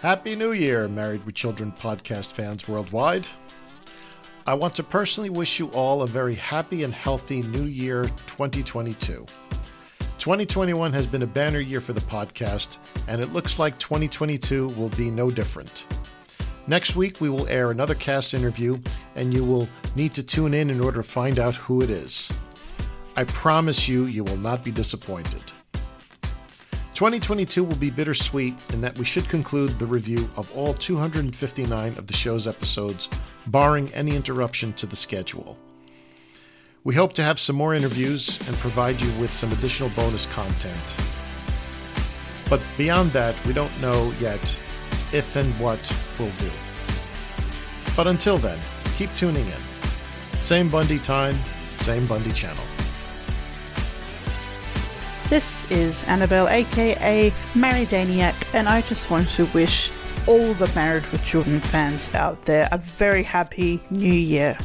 Happy New Year, Married with Children podcast fans worldwide. I want to personally wish you all a very happy and healthy New Year 2022. 2021 has been a banner year for the podcast, and it looks like 2022 will be no different. Next week, we will air another cast interview, and you will need to tune in in order to find out who it is. I promise you, you will not be disappointed. 2022 will be bittersweet in that we should conclude the review of all 259 of the show's episodes, barring any interruption to the schedule. We hope to have some more interviews and provide you with some additional bonus content. But beyond that, we don't know yet if and what we'll do. But until then, keep tuning in. Same Bundy time, same Bundy channel. This is Annabelle, aka Mary Daniac, and I just want to wish all the Married with Children fans out there a very happy new year.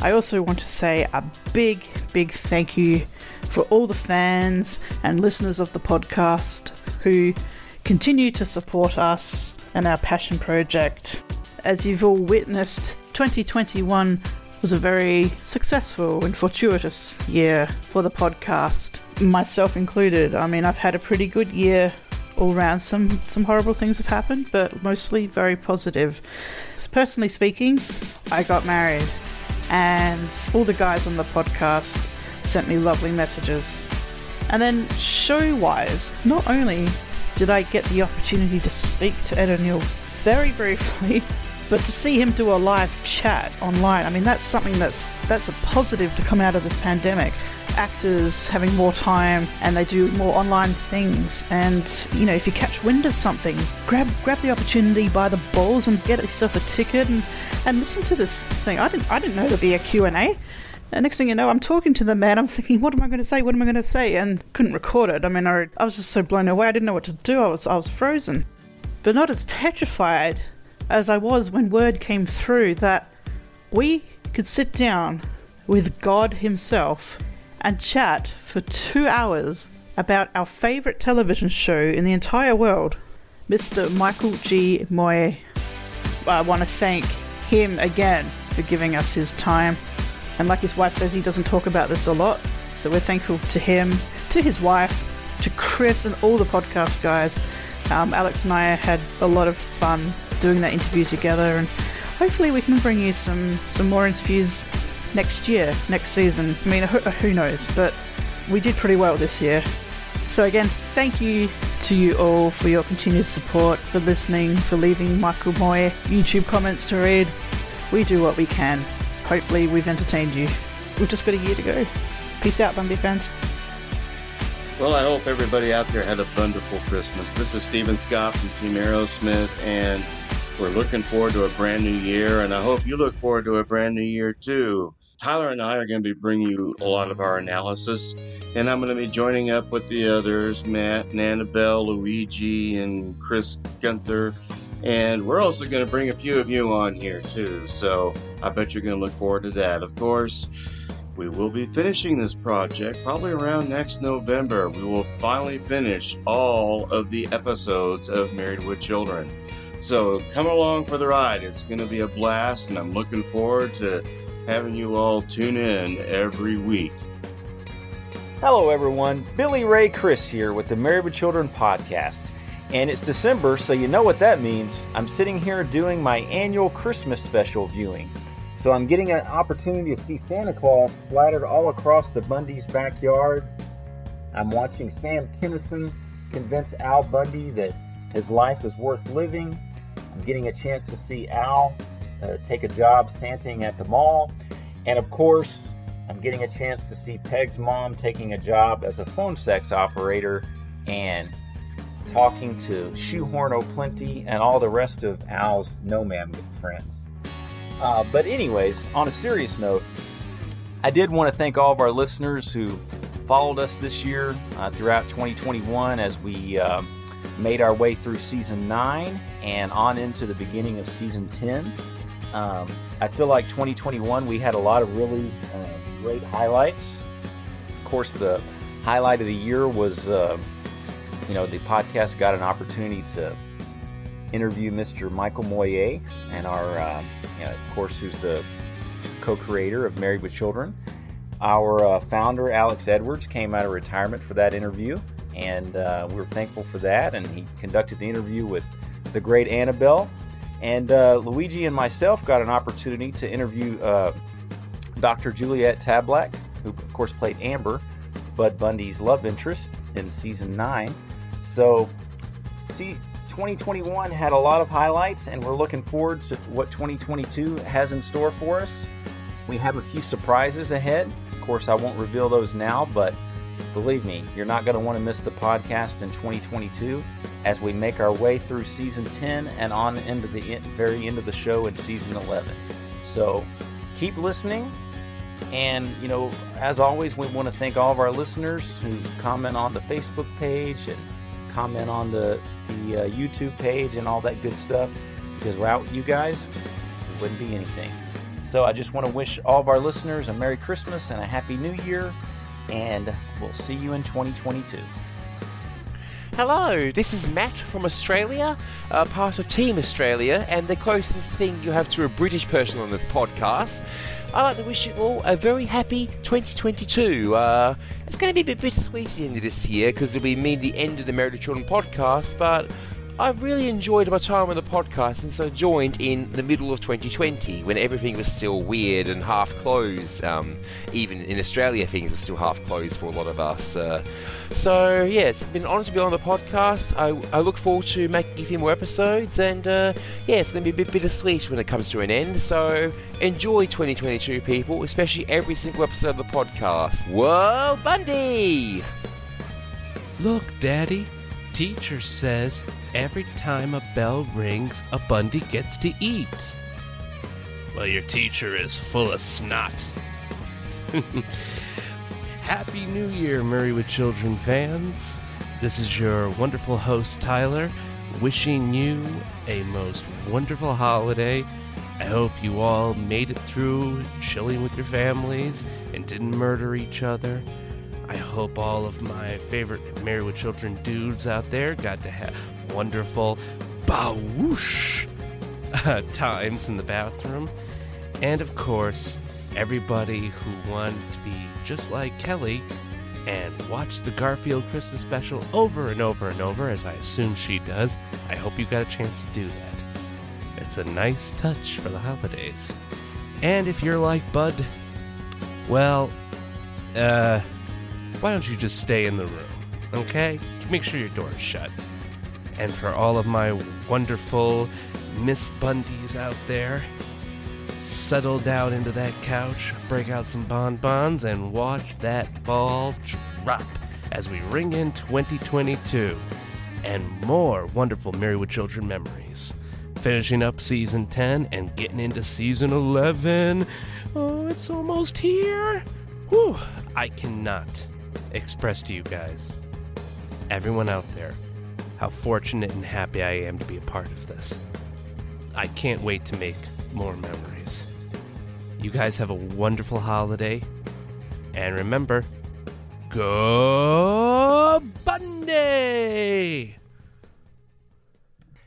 I also want to say a big, big thank you for all the fans and listeners of the podcast who continue to support us and our passion project. As you've all witnessed, 2021 was a very successful and fortuitous year for the podcast, myself included. I mean, I've had a pretty good year all round. Some some horrible things have happened, but mostly very positive. So personally speaking, I got married and all the guys on the podcast sent me lovely messages. And then, show wise, not only did I get the opportunity to speak to Ed O'Neill very briefly, but to see him do a live chat online, I mean, that's something that's that's a positive to come out of this pandemic. Actors having more time and they do more online things. And you know, if you catch wind of something, grab grab the opportunity by the balls and get yourself a ticket and and listen to this thing. I didn't I didn't know there'd be a Q and A. And next thing you know, I'm talking to the man. I'm thinking, what am I going to say? What am I going to say? And couldn't record it. I mean, I, I was just so blown away. I didn't know what to do. I was I was frozen, but not as petrified as I was when word came through that we could sit down with God Himself and chat for two hours about our favourite television show in the entire world, Mr. Michael G. Moye. I want to thank him again for giving us his time. And like his wife says, he doesn't talk about this a lot. So we're thankful to him, to his wife, to Chris, and all the podcast guys. Um, Alex and I had a lot of fun doing that interview together, and hopefully we can bring you some some more interviews next year, next season. I mean, who, who knows? But we did pretty well this year. So again, thank you to you all for your continued support, for listening, for leaving Michael Moye YouTube comments to read. We do what we can. Hopefully, we've entertained you. We've just got a year to go. Peace out, Bundy fans. Well, I hope everybody out there had a wonderful Christmas. This is Steven Scott from Team Aerosmith, and we're looking forward to a brand new year, and I hope you look forward to a brand new year too. Tyler and I are going to be bringing you a lot of our analysis, and I'm going to be joining up with the others Matt and Annabelle, Luigi, and Chris Gunther. And we're also going to bring a few of you on here too, so I bet you're going to look forward to that. Of course, we will be finishing this project probably around next November. We will finally finish all of the episodes of Married with Children. So come along for the ride. It's going to be a blast, and I'm looking forward to having you all tune in every week. Hello, everyone. Billy Ray Chris here with the Married with Children podcast. And it's December, so you know what that means. I'm sitting here doing my annual Christmas special viewing. So I'm getting an opportunity to see Santa Claus splattered all across the Bundy's backyard. I'm watching Sam Kinison convince Al Bundy that his life is worth living. I'm getting a chance to see Al uh, take a job Santing at the mall. And of course, I'm getting a chance to see Peg's mom taking a job as a phone sex operator and talking to Shoehorn O'Plenty and all the rest of Al's No Ma'am friends. Uh, but, anyways, on a serious note, I did want to thank all of our listeners who followed us this year uh, throughout 2021 as we uh, made our way through season 9 and on into the beginning of season 10. Um, I feel like 2021 we had a lot of really uh, great highlights. Of course, the highlight of the year was, uh, you know, the podcast got an opportunity to interview Mr. Michael Moye, and our, uh, you know, of course, who's the co-creator of Married with Children. Our uh, founder, Alex Edwards, came out of retirement for that interview, and uh, we were thankful for that. And he conducted the interview with the great Annabelle. And uh, Luigi and myself got an opportunity to interview uh, Dr. Juliet Tablak, who, of course, played Amber, Bud Bundy's love interest in season 9. So, see, 2021 had a lot of highlights, and we're looking forward to what 2022 has in store for us. We have a few surprises ahead. Of course, I won't reveal those now, but believe me, you're not going to want to miss the podcast in 2022 as we make our way through season 10 and on into the very end of the show in season 11. So keep listening. And, you know, as always, we want to thank all of our listeners who comment on the Facebook page and comment on the, the uh, YouTube page and all that good stuff. Because without you guys, it wouldn't be anything. So I just want to wish all of our listeners a Merry Christmas and a Happy New Year, and we'll see you in 2022. Hello, this is Matt from Australia, uh, part of Team Australia, and the closest thing you have to a British person on this podcast. I'd like to wish you all a very happy 2022. Uh, it's going to be a bit bittersweet at the end of this year because it'll be me the end of the Married Children podcast, but I've really enjoyed my time on the podcast since I joined in the middle of 2020 when everything was still weird and half closed. Um, even in Australia, things were still half closed for a lot of us. Uh, so, yeah, it's been an honour to be on the podcast. I, I look forward to making a few more episodes, and uh, yeah, it's going to be a bit bittersweet when it comes to an end. So, enjoy 2022, people, especially every single episode of the podcast. Whoa, Bundy! Look, Daddy, teacher says every time a bell rings, a Bundy gets to eat. Well, your teacher is full of snot. Happy New Year, Married with Children fans. This is your wonderful host, Tyler, wishing you a most wonderful holiday. I hope you all made it through chilling with your families and didn't murder each other. I hope all of my favorite Married with Children dudes out there got to have wonderful bawoosh uh, times in the bathroom. And of course, everybody who wanted to be just like Kelly and watch the Garfield Christmas special over and over and over, as I assume she does, I hope you got a chance to do that. It's a nice touch for the holidays. And if you're like Bud, well, uh, why don't you just stay in the room, okay? Make sure your door is shut. And for all of my wonderful Miss Bundys out there, settle down into that couch, break out some bonbons, and watch that ball drop as we ring in 2022 and more wonderful with Children memories. Finishing up season 10 and getting into season 11. Oh, it's almost here. Whew, I cannot express to you guys, everyone out there, how fortunate and happy I am to be a part of this. I can't wait to make more memories. You guys have a wonderful holiday. And remember, go Bundy!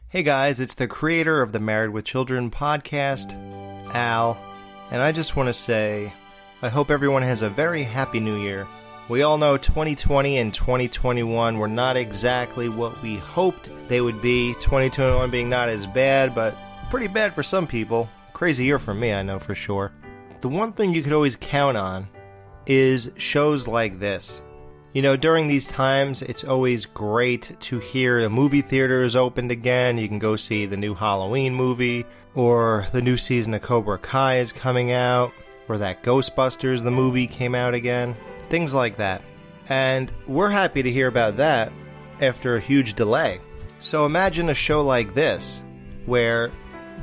Hey guys, it's the creator of the Married with Children podcast, Al, and I just want to say I hope everyone has a very happy new year. We all know 2020 and 2021 were not exactly what we hoped they would be. 2021 being not as bad, but pretty bad for some people. Crazy year for me, I know for sure. The one thing you could always count on is shows like this. You know, during these times, it's always great to hear the movie theaters opened again. You can go see the new Halloween movie, or the new season of Cobra Kai is coming out, or that Ghostbusters, the movie, came out again. Things like that. And we're happy to hear about that after a huge delay. So imagine a show like this, where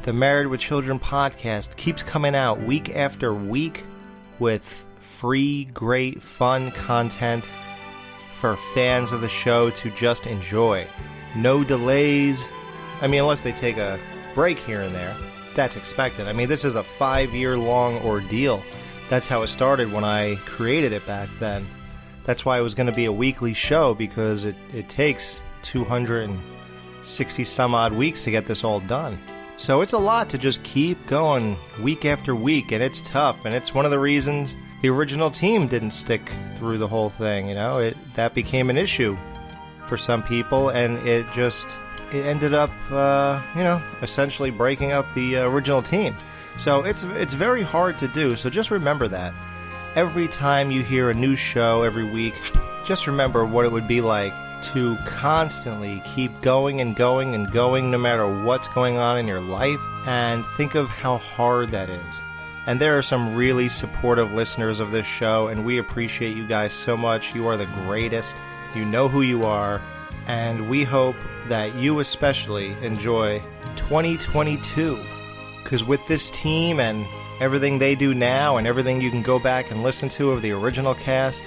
the Married with Children podcast keeps coming out week after week with free, great, fun content for fans of the show to just enjoy. No delays. I mean, unless they take a break here and there. That's expected. I mean, this is a five year long ordeal. That's how it started when I created it back then. That's why it was going to be a weekly show because it, it takes 260 some odd weeks to get this all done. So it's a lot to just keep going week after week, and it's tough. And it's one of the reasons the original team didn't stick through the whole thing. You know, it, that became an issue for some people, and it just it ended up, uh, you know, essentially breaking up the uh, original team. So it's it's very hard to do. So just remember that every time you hear a new show every week, just remember what it would be like to constantly keep going and going and going no matter what's going on in your life and think of how hard that is. And there are some really supportive listeners of this show, and we appreciate you guys so much. You are the greatest. You know who you are. And we hope that you especially enjoy 2022. Because with this team and everything they do now and everything you can go back and listen to of the original cast,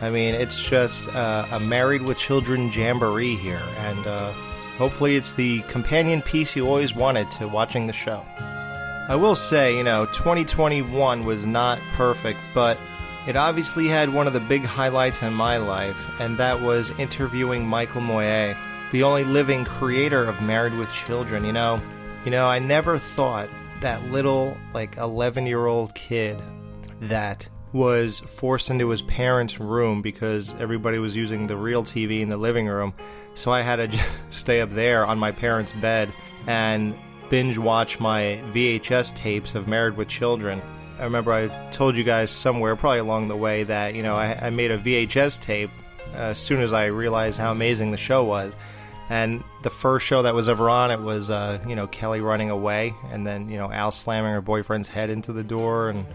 I mean, it's just uh, a married with children jamboree here. And uh, hopefully it's the companion piece you always wanted to watching the show. I will say, you know, 2021 was not perfect, but it obviously had one of the big highlights in my life, and that was interviewing Michael Moye, the only living creator of Married with Children. You know, you know, I never thought that little like 11-year-old kid that was forced into his parents' room because everybody was using the real TV in the living room. So I had to stay up there on my parents' bed and binge watch my VHS tapes of Married with Children. I remember I told you guys somewhere, probably along the way, that you know I, I made a VHS tape uh, as soon as I realized how amazing the show was. And the first show that was ever on it was, uh, you know, Kelly running away, and then you know Al slamming her boyfriend's head into the door, and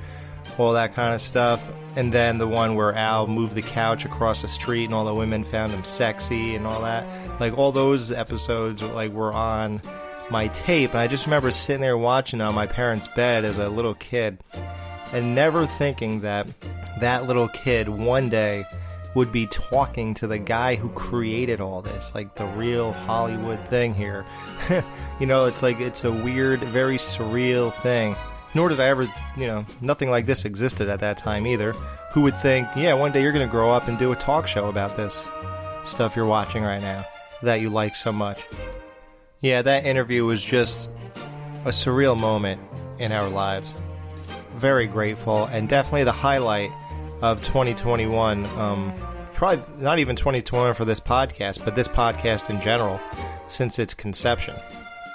all that kind of stuff. And then the one where Al moved the couch across the street, and all the women found him sexy, and all that. Like all those episodes, like were on my tape, and I just remember sitting there watching on my parents' bed as a little kid, and never thinking that that little kid one day would be talking to the guy who created all this, like the real Hollywood thing here. you know, it's like it's a weird, very surreal thing. Nor did I ever, you know, nothing like this existed at that time either. Who would think, yeah, one day you're going to grow up and do a talk show about this stuff you're watching right now that you like so much? Yeah, that interview was just a surreal moment in our lives. Very grateful, and definitely the highlight of 2021. Um, probably not even 2021 for this podcast, but this podcast in general since its conception.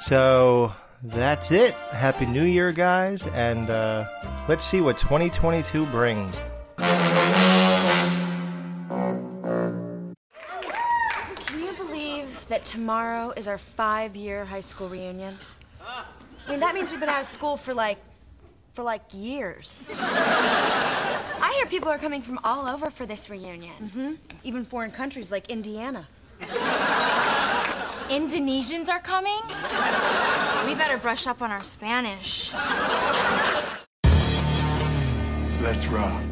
So that's it. Happy New Year, guys, and uh, let's see what 2022 brings. Can you believe that tomorrow is our five year high school reunion? I mean, that means we've been out of school for like, for like years. I hear people are coming from all over for this reunion. Mm-hmm. Even foreign countries like Indiana. Indonesians are coming? We better brush up on our Spanish. Let's rock.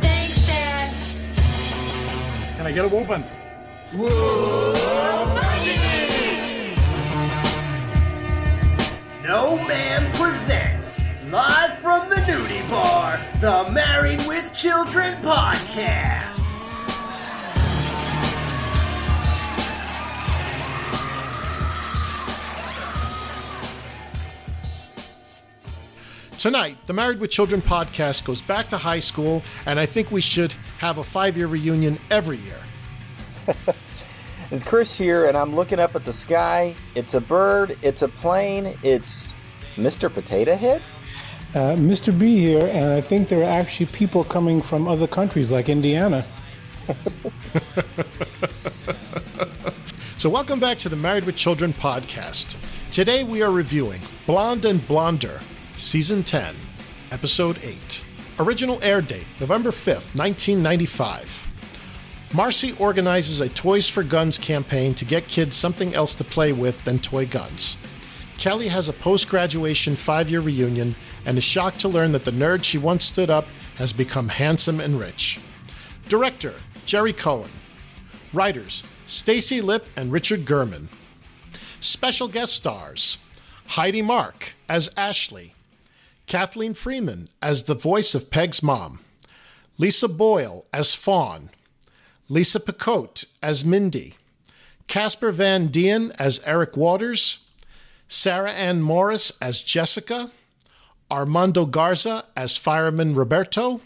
Thanks, Dad. Can I get a whooping? No Ma'am presents, live from the nudie bar, the Married with Children podcast. Tonight, the Married with Children podcast goes back to high school, and I think we should have a five year reunion every year. It's Chris here, and I'm looking up at the sky. It's a bird, it's a plane, it's Mr. Potato Head? Uh, Mr. B here, and I think there are actually people coming from other countries like Indiana. So, welcome back to the Married with Children podcast. Today we are reviewing Blonde and Blonder, Season 10, Episode 8. Original air date November 5th, 1995. Marcy organizes a Toys for Guns campaign to get kids something else to play with than toy guns. Kelly has a post graduation five year reunion and is shocked to learn that the nerd she once stood up has become handsome and rich. Director Gerry Cohen. Writers Stacie Lipp and Richard Gurman. Special guest stars Heidi Mark as Ashley, Kathleen Freeman as the voice of Peg's mom, Lisa Boyle as Fawn, Lisa Picotte as Mindy, Casper Van Dien as Eric Waters, Sarah Ann Morris as Jessica, Armando Garza as Fireman Roberto,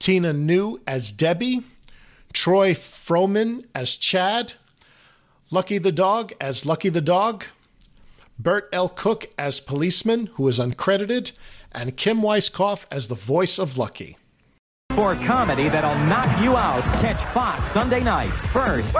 Tina New as Debbie, Troy Froman as Chad, Lucky the Dog as Lucky the Dog, Bert L. Cook as Policeman, who is uncredited, and Kim Weiskopf as the voice of Lucky. For comedy that'll knock you out, catch Fox Sunday night. First,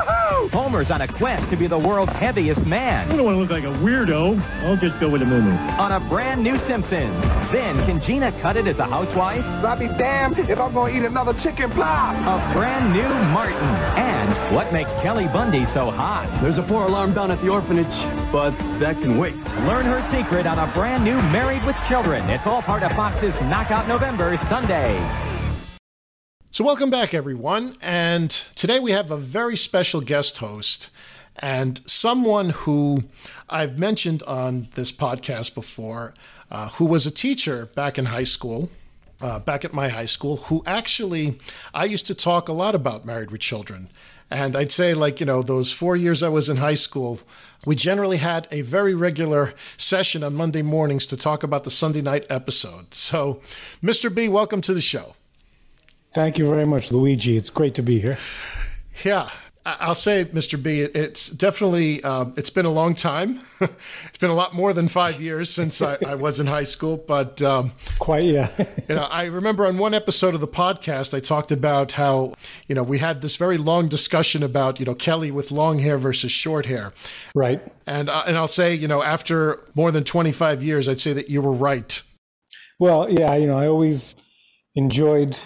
Homer's on a quest to be the world's heaviest man. I don't want to look like a weirdo. I'll just go with a moo On a brand new Simpsons. Then, can Gina cut it as a housewife? I'll be damned if I'm going to eat another chicken pie. A brand new Martin. And what makes Kelly Bundy so hot? There's a four alarm down at the orphanage, but that can wait. Learn her secret on a brand new Married with Children. It's all part of Fox's Knockout November Sunday. So, welcome back, everyone. And today we have a very special guest host and someone who I've mentioned on this podcast before, uh, who was a teacher back in high school. Uh, back at my high school, who actually I used to talk a lot about married with children. And I'd say, like, you know, those four years I was in high school, we generally had a very regular session on Monday mornings to talk about the Sunday night episode. So, Mr. B, welcome to the show. Thank you very much, Luigi. It's great to be here. Yeah, I'll say, Mr. B, it's definitely um, it's been a long time. it's been a lot more than five years since I, I was in high school, but um, quite yeah. you know, I remember on one episode of the podcast, I talked about how you know we had this very long discussion about you know Kelly with long hair versus short hair, right? And uh, and I'll say, you know, after more than twenty five years, I'd say that you were right. Well, yeah, you know, I always enjoyed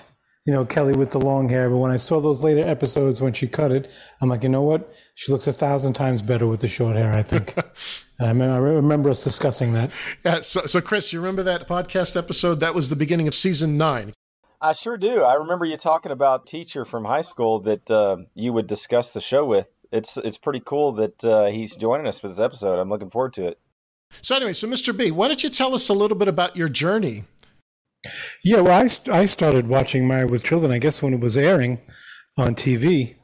you know, Kelly with the long hair. But when I saw those later episodes when she cut it, I'm like, you know what? She looks a thousand times better with the short hair, I think. and I remember, I remember us discussing that. Yeah. So, so, Chris, you remember that podcast episode? That was the beginning of season nine. I sure do. I remember you talking about teacher from high school that uh, you would discuss the show with. It's it's pretty cool that uh, he's joining us for this episode. I'm looking forward to it. So anyway, so Mr. B, why don't you tell us a little bit about your journey yeah, well, I, I started watching Married with Children, I guess, when it was airing on TV,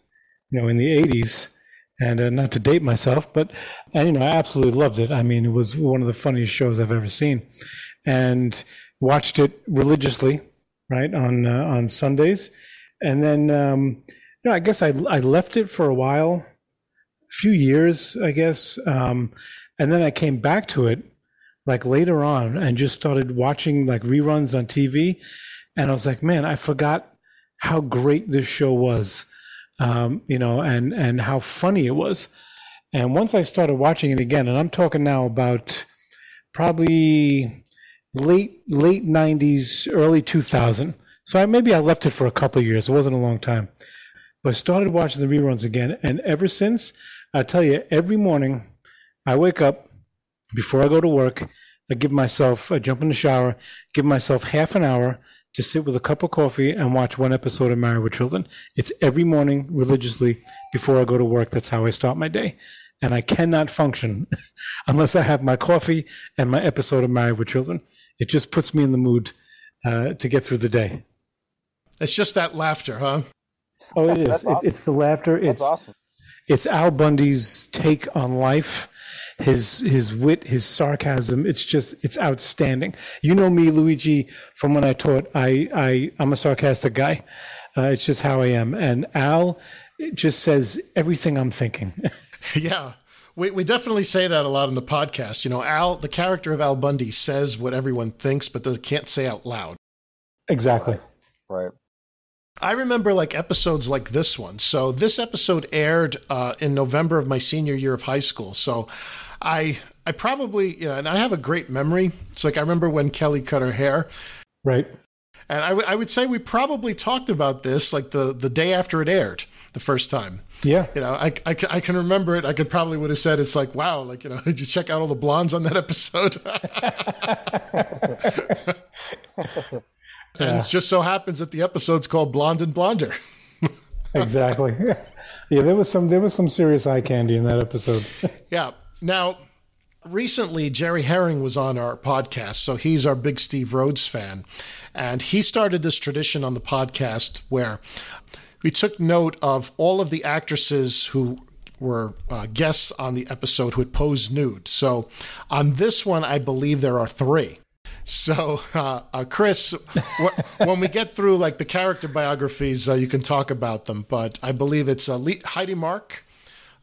you know, in the 80s. And uh, not to date myself, but, and, you know, I absolutely loved it. I mean, it was one of the funniest shows I've ever seen. And watched it religiously, right, on, uh, on Sundays. And then, um, you know, I guess I, I left it for a while, a few years, I guess. Um, and then I came back to it like later on and just started watching like reruns on TV. And I was like, man, I forgot how great this show was, um, you know, and, and how funny it was. And once I started watching it again, and I'm talking now about probably late, late 90s, early 2000. So I, maybe I left it for a couple of years. It wasn't a long time. But I started watching the reruns again. And ever since, I tell you, every morning I wake up, before I go to work, I give myself, I jump in the shower, give myself half an hour to sit with a cup of coffee and watch one episode of Married with Children. It's every morning religiously before I go to work. That's how I start my day. And I cannot function unless I have my coffee and my episode of Married with Children. It just puts me in the mood uh, to get through the day. It's just that laughter, huh? Oh, it is. It's, awesome. it's, the laughter. That's it's awesome. it's Al Bundy's take on life his his wit, his sarcasm. It's just it's outstanding. You know me, Luigi, from when I taught. I I I'm a sarcastic guy. Uh, it's just how I am. And Al just says everything I'm thinking. yeah. We, we definitely say that a lot in the podcast. You know, Al, the character of Al Bundy says what everyone thinks, but does, can't say out loud. Exactly. Right. I remember like episodes like this one. So this episode aired uh, in November of my senior year of high school. So I I probably you know, and I have a great memory. It's like I remember when Kelly cut her hair, right? And I, w- I would say we probably talked about this like the the day after it aired the first time. Yeah, you know, I, I, I can remember it. I could probably would have said it's like wow, like you know, did you check out all the blondes on that episode? and yeah. it just so happens that the episode's called Blonde and Blonder. exactly. Yeah, there was some there was some serious eye candy in that episode. yeah. Now, recently Jerry Herring was on our podcast, so he's our big Steve Rhoades fan, and he started this tradition on the podcast where we took note of all of the actresses who were uh, guests on the episode who had posed nude. So on this one, I believe there are three. So, uh, uh, Chris, wh- when we get through like the character biographies, uh, you can talk about them. But I believe it's uh, Le- Heidi Mark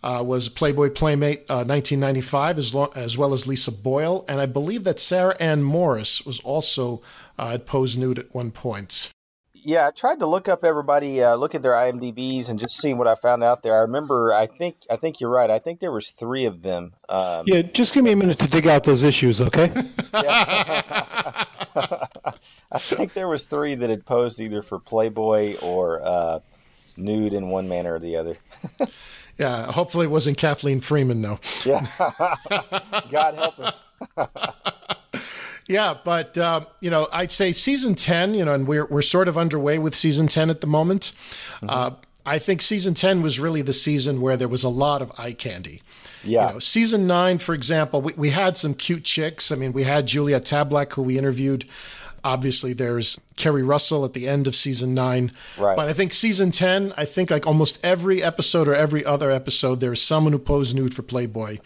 uh, was Playboy Playmate uh, 1995, as, lo- as well as Lisa Boyle, and I believe that Sarah Ann Morris was also uh, had posed nude at one point. Yeah, I tried to look up everybody, uh, look at their IMDb's, and just see what I found out there. I remember, I think, I think you're right. I think there was three of them. Um, Yeah, just give me a minute to dig out those issues, okay? I think there was three that had posed either for Playboy or uh, nude in one manner or the other. Yeah, hopefully it wasn't Kathleen Freeman, though. Yeah, God help us. Yeah, but um, you know, I'd say season ten. You know, and we're we're sort of underway with season ten at the moment. Uh, I think season ten was really the season where there was a lot of eye candy. Yeah. You know, season nine, for example, we, we had some cute chicks. I mean, we had Julia Tablak, who we interviewed. Obviously, there's Keri Russell at the end of season nine. Right. But I think season 10, I think like almost every episode or every other episode, there is someone who posed nude for Playboy.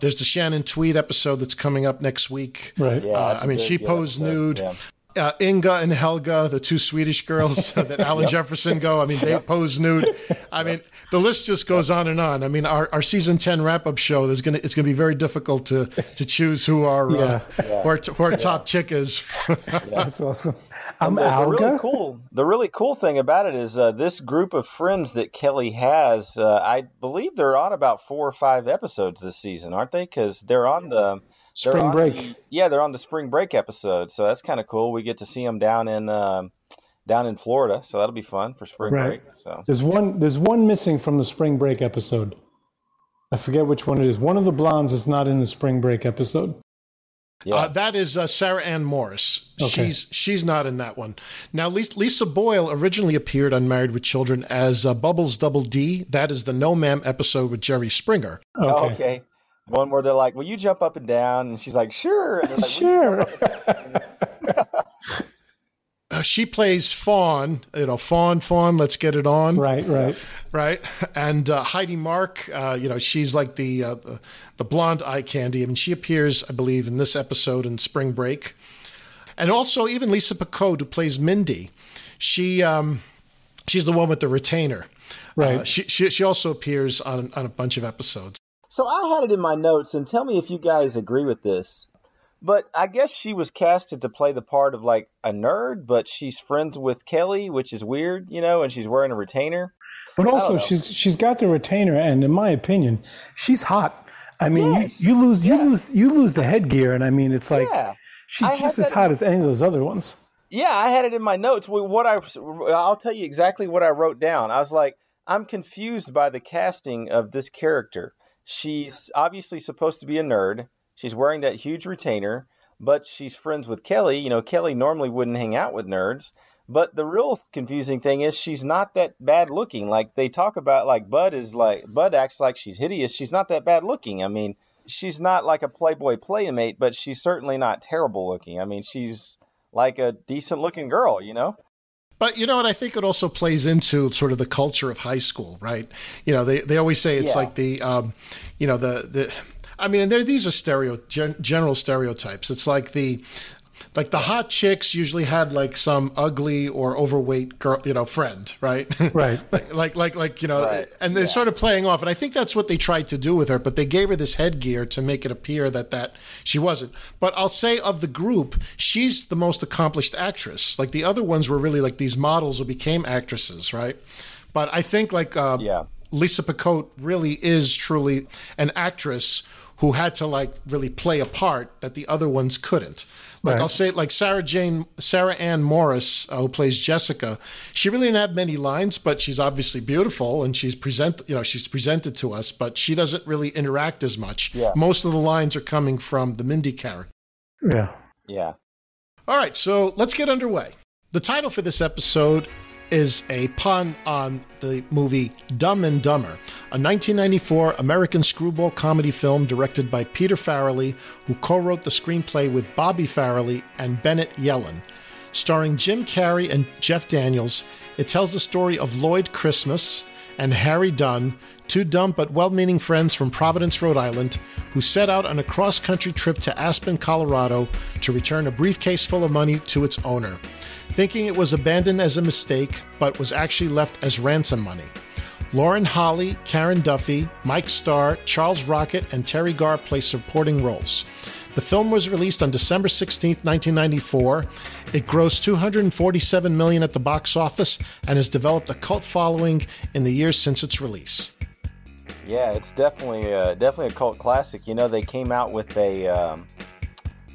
There's the Shannon Tweed episode that's coming up next week. Right. Yeah, Uh, that's I a mean, good- she good posed episode, nude. yeah. Uh, Inga and Helga, the two Swedish girls that Al and Jefferson go. I mean, they pose nude. I mean, the list just goes on and on. I mean, our, our season ten wrap up show. There's gonna it's gonna be very difficult to to choose who our uh, Yeah. who our, who our top chick is. That's awesome. I'm the, the really cool. The really cool thing about it is uh, this group of friends that Kelly has. Uh, I believe they're on about four or five episodes this season, aren't they? Because they're on the they're Spring break. the- yeah, they're on the spring break episode, so that's kind of cool. We get to see them down in um, down in Florida, so that'll be fun for spring Right. break. So There's one. There's one missing from the spring break episode. I forget which one it is. One of the blondes is not in the spring break episode. yeah, Uh, that is uh, Sarah Ann Morris. Okay. She's she's not in that one. Now, Lisa, Lisa Boyle originally appeared on Married with Children as uh, Bubbles Double D. That is the No Ma'am episode with Jerry Springer. Oh, Okay. okay. One where they're like, "Will you jump up and down?" And she's like, "Sure." And like, Sure. Uh, she plays Fawn. You know, Fawn, Fawn. Let's get it on. right. Right. right? And uh, Heidi Mark, uh, you know, she's like the, uh, the the blonde eye candy. I mean, she appears, I believe, in this episode in Spring Break, and also even Lisa Picotte, who plays Mindy. She um, she's the one with the retainer. Right. Uh, she, she she also appears on on a bunch of episodes. So I had it in my notes, and tell me if you guys agree with this. But I guess she was casted to play the part of like a nerd, but she's friends with Kelly, which is weird, you know, and she's wearing a retainer. But also, she's she's got the retainer, and in my opinion, she's hot. I mean, Yes. you, you lose you lose you lose the headgear, and I mean, it's like Yeah. She's had just as hot as any of those other ones. Yeah, I had it in my notes. What I I'll tell you exactly what I wrote down. I was like, I'm confused by the casting of this character. She's obviously supposed to be a nerd. She's wearing that huge retainer, but she's friends with Kelly. You know, Kelly normally wouldn't hang out with nerds. But the real confusing thing is she's not that bad looking. Like they talk about, like Bud is like Bud acts like she's hideous. She's not that bad looking. I mean, she's not like a Playboy playmate, but she's certainly not terrible looking. I mean, she's like a decent looking girl, you know? But you know what? I think it also plays into sort of the culture of high school, right? You know, they, they always say it's Yeah. like the, um, you know, the the. I mean, and there, these are stereo gen, general stereotypes. It's like the, like the hot chicks usually had like some ugly or overweight girl, you know, friend, right? Right. like, like, like, like, you know, Right. and they're sort of playing off. And I think that's what they tried to do with her, but they gave her this headgear to make it appear that that she wasn't. But I'll say of the group, she's the most accomplished actress. Like the other ones were really like these models who became actresses, right? But I think like uh, Yeah. Lisa Picotte really is truly an actress who had to like really play a part that the other ones couldn't. Like Right. I'll say, like Sarah Jane, Sarah Ann Morris, uh, who plays Jessica. She really didn't have many lines, but she's obviously beautiful, and she's present, you know, she's presented to us, but she doesn't really interact as much. Yeah. Most of the lines are coming from the Mindy character. Yeah. Yeah. All right, so let's get underway. The title for this episode is a pun on the movie Dumb and Dumber, a 1994 American screwball comedy film directed by Peter Farrelly, who co wrote the screenplay with Bobby Farrelly and Bennett Yellin. Starring Jim Carrey and Jeff Daniels, it tells the story of Lloyd Christmas, and Harry Dunn, two dumb but well meaning friends from Providence, Rhode Island, who set out on a cross country trip to Aspen, Colorado to return a briefcase full of money to its owner, thinking it was abandoned as a mistake, but was actually left as ransom money. Lauren Holly, Karen Duffy, Mike Starr, Charles Rocket, and Teri Garr play supporting roles. The film was released on December 16, 1994. It grossed 247 million at the box office and has developed a cult following in the years since its release. Yeah, it's definitely uh, definitely a cult classic. You know, they came out with a um,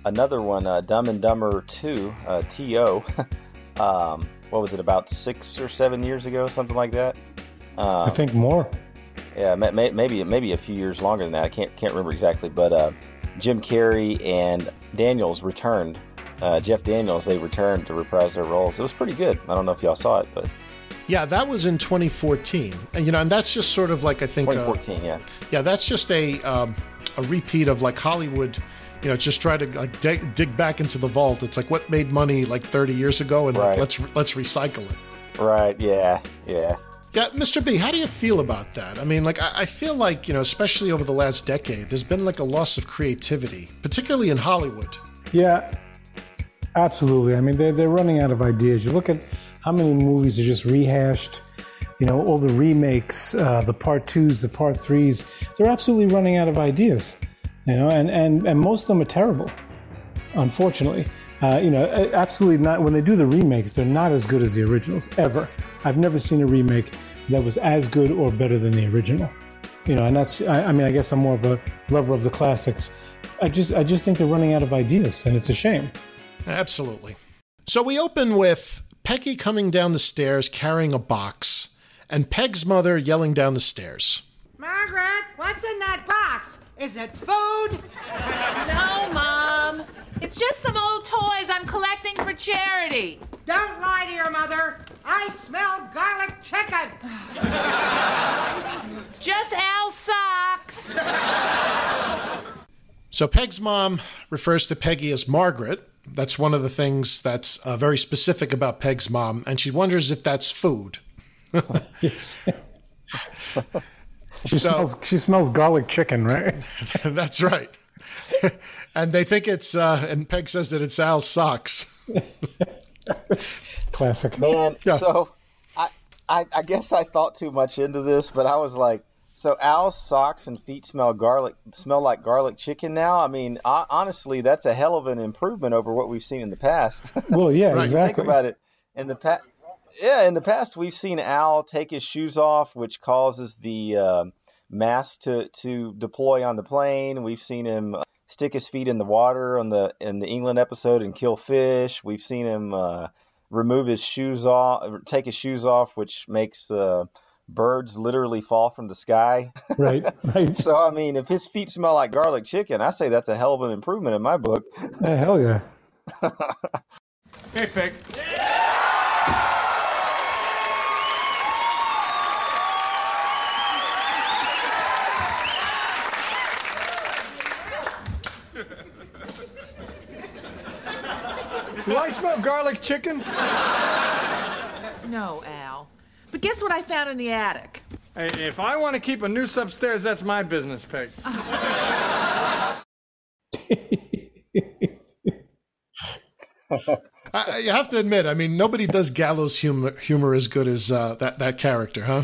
another one, uh, Dumb and Dumber Two, uh, To. um, what was it? About six or seven years ago, something like that. I think more. Yeah, ma- ma- maybe maybe a few years longer than that. I can't can't remember exactly, but uh, Jim Carrey and Daniels returned. Uh, Jeff Daniels they returned to reprise their roles. It was pretty good. I don't know if y'all saw it, but Yeah, that was in 2014, and you know, and that's just sort of like I think, uh, 2014, yeah. yeah, that's just a um, a repeat of like Hollywood. You know, just try to like dig, dig back into the vault. It's like what made money like 30 years ago, and Right. let's let's recycle it. Right? Yeah, yeah. Yeah, Mr. B, how do you feel about that? I mean, like, I, I feel like, you know, especially over the last decade, there's been like a loss of creativity, particularly in Hollywood. Yeah, absolutely. I mean, they're, they're running out of ideas. You look at how many movies are just rehashed, you know, all the remakes, uh, the part twos, the part threes. They're absolutely running out of ideas, you know, and, and, and most of them are terrible, unfortunately. Uh, you know, absolutely not. When they do the remakes, they're not as good as the originals, ever. I've never seen a remake that was as good or better than the original. You know, and that's, I, I mean, I guess I'm more of a lover of the classics. I just, I just think they're running out of ideas, and it's a shame. Absolutely. So we open with Peggy coming down the stairs carrying a box, and Peg's mother yelling down the stairs. Margaret, what's in that box? Is it food? No, Mom. It's just some old toys I'm collecting for charity. Don't lie to your mother. I smell garlic chicken. It's just Al's socks. So Peg's mom refers to Peggy as Margaret. That's one of the things that's uh, very specific about Peg's mom, and she wonders if that's food. yes. She So- smells. She smells garlic chicken, right? That's right. and they think it's, uh, and Peg says that it's Al's socks. Classic. Man, Yeah. so I, I I guess I thought too much into this, but I was like, so Al's socks and feet smell garlic smell like garlic chicken now. I mean, ho- honestly, that's a hell of an improvement over what we've seen in the past. Well, yeah, Right. exactly. Think about it. In the past, yeah, in the past we've seen Al take his shoes off, which causes the um mask to to deploy on the plane. We've seen him uh, stick his feet in the water on the in the England episode and kill fish. We've seen him uh, remove his shoes off, take his shoes off, which makes the birds literally fall from the sky. Right, right. so I mean, if his feet smell like garlic chicken, I say that's a hell of an improvement in my book. Yeah, hell yeah. Hey, Peg. Do I smell garlic chicken? No, Al. But guess what I found in the attic? Hey, if I want to keep a noose upstairs, that's my business, Peg. I, you have to admit, I mean, nobody does gallows humor, humor as good as uh, that, that character, huh?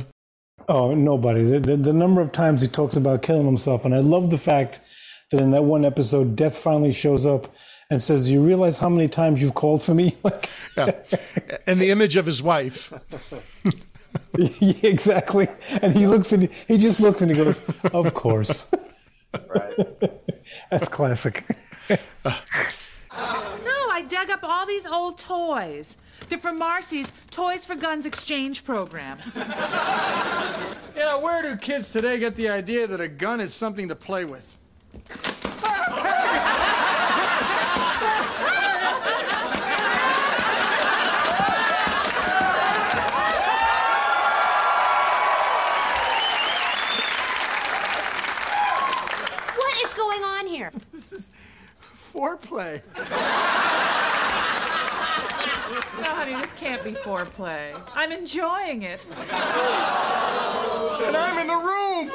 Oh, nobody. The, the, the number of times he talks about killing himself, and I love the fact that in that one episode, Death finally shows up and says, "Do "You realize how many times you've called for me?" Like, Yeah. and the image of his wife. yeah, exactly. And he looks and he just looks and he goes, "Of course." Right. That's classic. No, I dug up all these old toys. They're from Marcy's Toys for Guns exchange program. Yeah, where do kids today get the idea that a gun is something to play with? What is going on here? Foreplay. No, honey, this can't be foreplay. I'm enjoying it. And I'm in the room.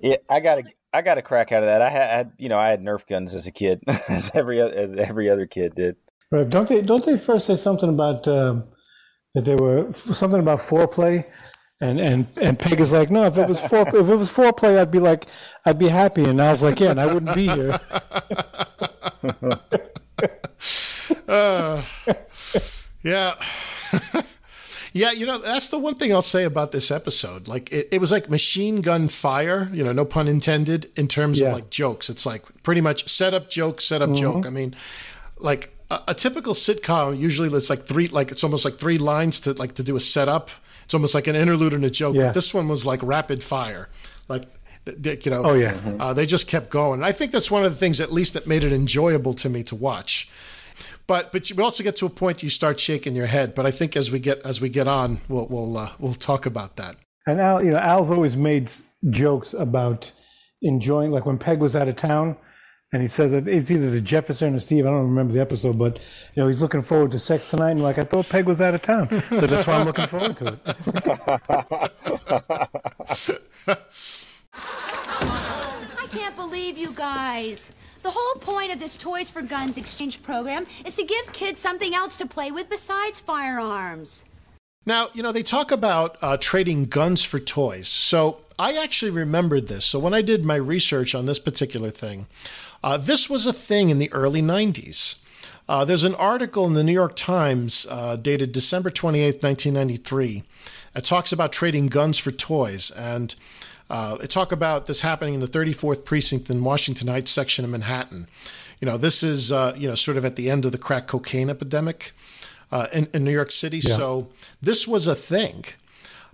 Yeah, I got a I got a crack out of that. I had, you know, I had Nerf guns as a kid, as every as every other kid did. Right. Don't they? Don't they first say something about um, that they were something about foreplay, and and and Peg is like, no, if it was fore, if it was foreplay, I'd be like, I'd be happy, and I was like, yeah, and I wouldn't be here. Uh, yeah. yeah, you know, that's the one thing I'll say about this episode. Like, it, it was like machine gun fire, you know, no pun intended, in terms Yeah. of like jokes. It's like pretty much set up joke, set up Mhm. joke. I mean, like a, a typical sitcom, usually it's like three, like it's almost like three lines to like to do a setup. It's almost like an interlude and a joke. Yeah. But this one was like rapid fire. Like, th- th- you know, Oh, yeah. uh, they just kept going. And I think that's one of the things, at least, that made it enjoyable to me to watch. But but you also get to a point you start shaking your head. But I think as we get as we get on, we'll we'll uh, we'll talk about that. And Al, you know, Al's always made jokes about enjoying, like when Peg was out of town, and he says it's either the Jefferson or Steve. I don't remember the episode, but you know, he's looking forward to sex tonight. And like, I thought Peg was out of town, so that's why I'm looking forward to it. I can't believe you guys. The whole point of this Toys for Guns exchange program is to give kids something else to play with besides firearms. Now, you know, they talk about uh, trading guns for toys. So I actually remembered this. So when I did my research on this particular thing, uh, this was a thing in the early 90s. Uh, there's an article in the New York Times uh, dated December 28th, 1993. It talks about trading guns for toys. And uh, it talk about this happening in the 34th precinct in Washington Heights section of Manhattan. You know, this is, uh, you know, sort of at the end of the crack cocaine epidemic uh, in, in New York City. Yeah. So this was a thing.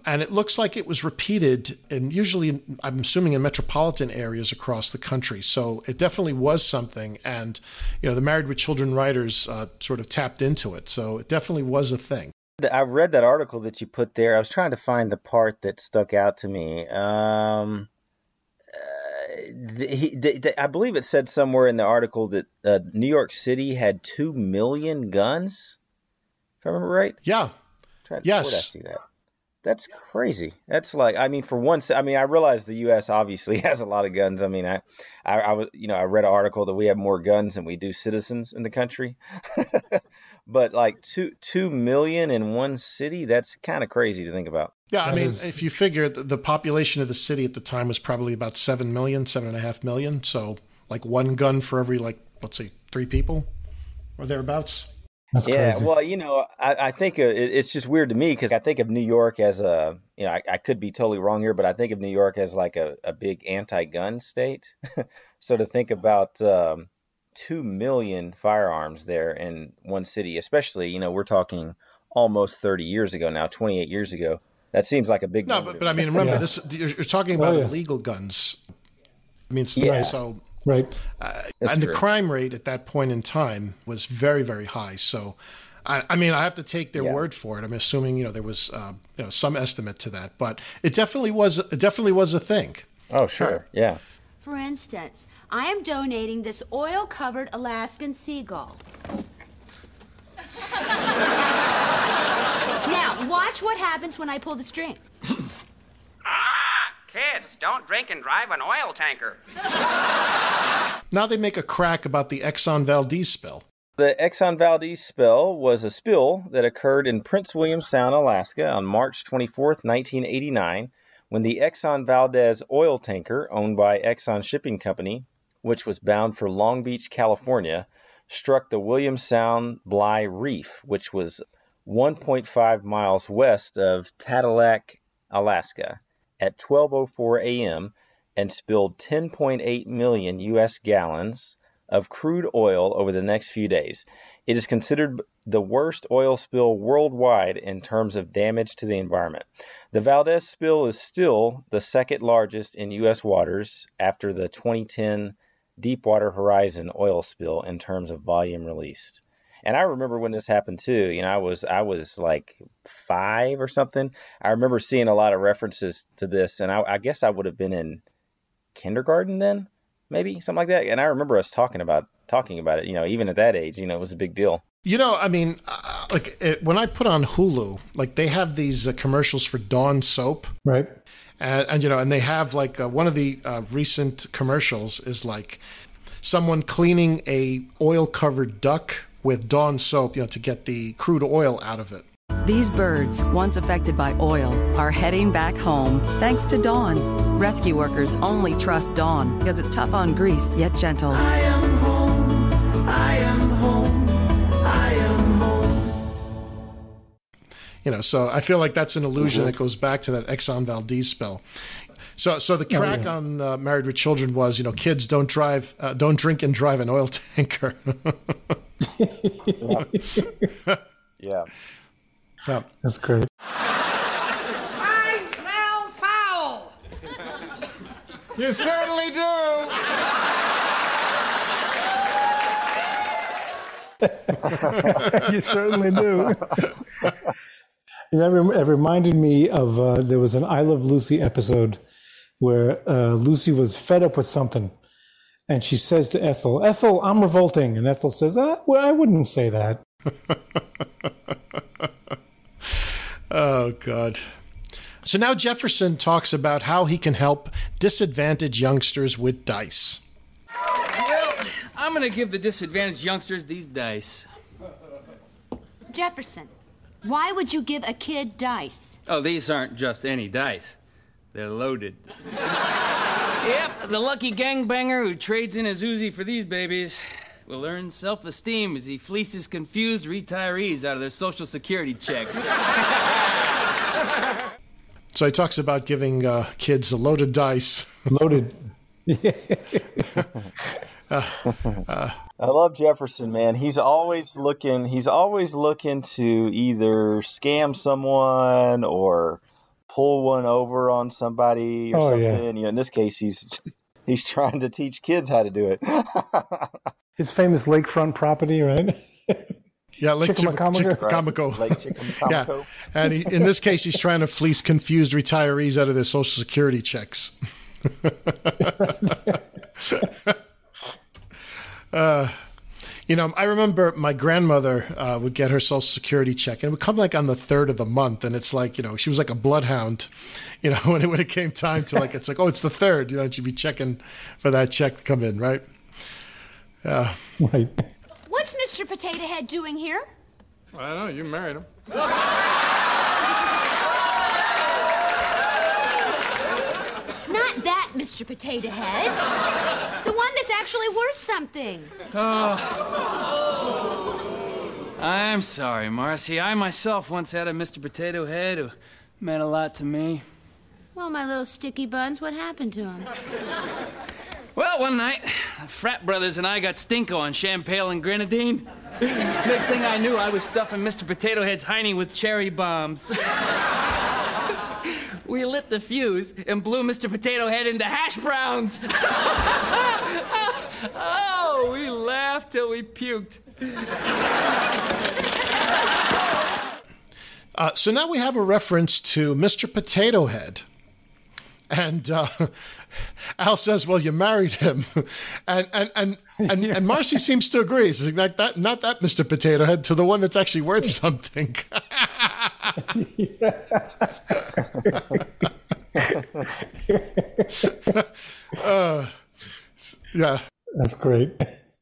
And it looks like it was repeated, and usually, I'm assuming, in metropolitan areas across the country. So it definitely was something. And, you know, the Married with Children writers uh, sort of tapped into it. So it definitely was a thing. I read that article that you put there. I was trying to find the part that stuck out to me. Um, uh, the, he, the, the, I believe it said somewhere in the article that uh, New York City had two million guns. If I remember right. Yeah. Yes. That's crazy. That's like, I mean, for once, I mean, I realize the U.S. obviously has a lot of guns. I mean, I, I, I was, you know, I read an article that we have more guns than we do citizens in the country. but like two two million in one city, that's kind of crazy to think about. Yeah, I That mean, is- if you figure the, the population of the city at the time was probably about seven million, seven and a half million. So, like one gun for every like let's say three people or thereabouts. That's yeah, crazy. well, you know, I, I think uh, it, it's just weird to me because I think of New York as a, you know, I, I could be totally wrong here, but I think of New York as like a, a big anti-gun state. so to think about um, two million firearms there in one city, especially, you know, we're talking almost 30 years ago now, 28 years ago. That seems like a big No, but, but I mean, remember Yeah. this. You're, you're talking about Oh, yeah. illegal guns. I mean, so, Yeah. so right. uh, That's and the crime rate at that point in time was very, very high. So, I, I mean, I have to take their Yeah. word for it. I'm assuming you know there was uh, you know some estimate to that, but it definitely was it definitely was a thing. Oh, sure. Yeah. For instance, I am donating this oil covered Alaskan seagull. now, watch what happens when I pull the string. Kids, don't drink and drive an oil tanker. Now they make a crack about the Exxon Valdez spill. The Exxon Valdez spill was a spill that occurred in Prince William Sound, Alaska on March 24, 1989, when the Exxon Valdez oil tanker owned by Exxon Shipping Company, which was bound for Long Beach, California, struck the William Sound Bligh Reef, which was 1.5 miles west of Tatitlek, Alaska, at 12:04 a.m. and spilled 10.8 million U.S. gallons of crude oil over the next few days. It is considered the worst oil spill worldwide in terms of damage to the environment. The Valdez spill is still the second largest in U.S. waters after the 2010 Deepwater Horizon oil spill in terms of volume released. And I remember when this happened too. You know, I was I was like five or something. I remember seeing a lot of references to this, and I, I guess I would have been in kindergarten then, maybe something like that. And I remember us talking about talking about it. You know, even at that age, you know, it was a big deal. You know, I mean, uh, like it, when I put on Hulu, like they have these uh, commercials for Dawn soap, Right. and, and you know, and they have like uh, one of the uh, recent commercials is like someone cleaning a oil covered duck with Dawn soap, you know, to get the crude oil out of it. These birds, once affected by oil, are heading back home thanks to Dawn. Rescue workers only trust Dawn because it's tough on grease yet gentle. I am home. I am home. I am home. You know, so I feel like that's an illusion mm-hmm. that goes back to that Exxon Valdez spill. So, so the Oh, crack yeah. on uh, Married with Children was, you know, kids don't drive, uh, don't drink and drive an oil tanker. Yeah. Yeah. That's great. I smell foul. You certainly do. you certainly do. You know, it rem- it reminded me of uh, there was an I Love Lucy episode where uh, Lucy was fed up with something, and she says to Ethel, "Ethel, I'm revolting," and Ethel says, ah, "Well, I wouldn't say that." Oh, God. So now Jefferson talks about how he can help disadvantaged youngsters with dice. Well, I'm gonna give the disadvantaged youngsters these dice. Jefferson, why would you give a kid dice? Oh, these aren't just any dice. They're loaded. yep, the lucky gangbanger who trades in his Uzi for these babies will earn self-esteem as he fleeces confused retirees out of their social security checks. So he talks about giving uh, kids a loaded dice. Loaded. Uh, I love Jefferson, man. He's always looking. He's always looking to either scam someone or pull one over on somebody or Oh, something. yeah. You know, in this case, he's he's trying to teach kids how to do it. His famous lakefront property, right? Yeah, Lake Chickamauga? Chickamauga. Lake Chickamauga. Yeah, and he, in this case, he's trying to fleece confused retirees out of their social security checks. uh, you know, I remember my grandmother uh, would get her social security check, and it would come like on the third of the month, and it's like you know she was like a bloodhound, you know, when it when it came time to like it's like oh it's the third, you know, and she'd be checking for that check to come in, right? Yeah. Right. What's Mr. Potato Head doing here? I don't know. You married him. Not that Mr. Potato Head. The one that's actually worth something. Oh. I'm sorry, Marcy. I myself once had a Mr. Potato Head who meant a lot to me. Well, my little sticky buns, what happened to him? Well, one night, the frat brothers and I got stinko on Champale and grenadine. Next thing I knew, I was stuffing Mr. Potato Head's hiney with cherry bombs. we lit the fuse and blew Mr. Potato Head into hash browns. oh, we laughed till we puked. Uh, so now we have a reference to Mr. Potato Head. And uh, Al says, "Well, you married him," and and and and, and Marcy seems to agree. It's like that, not that Mr. Potato Head, to the one that's actually worth something. uh, yeah, That's great.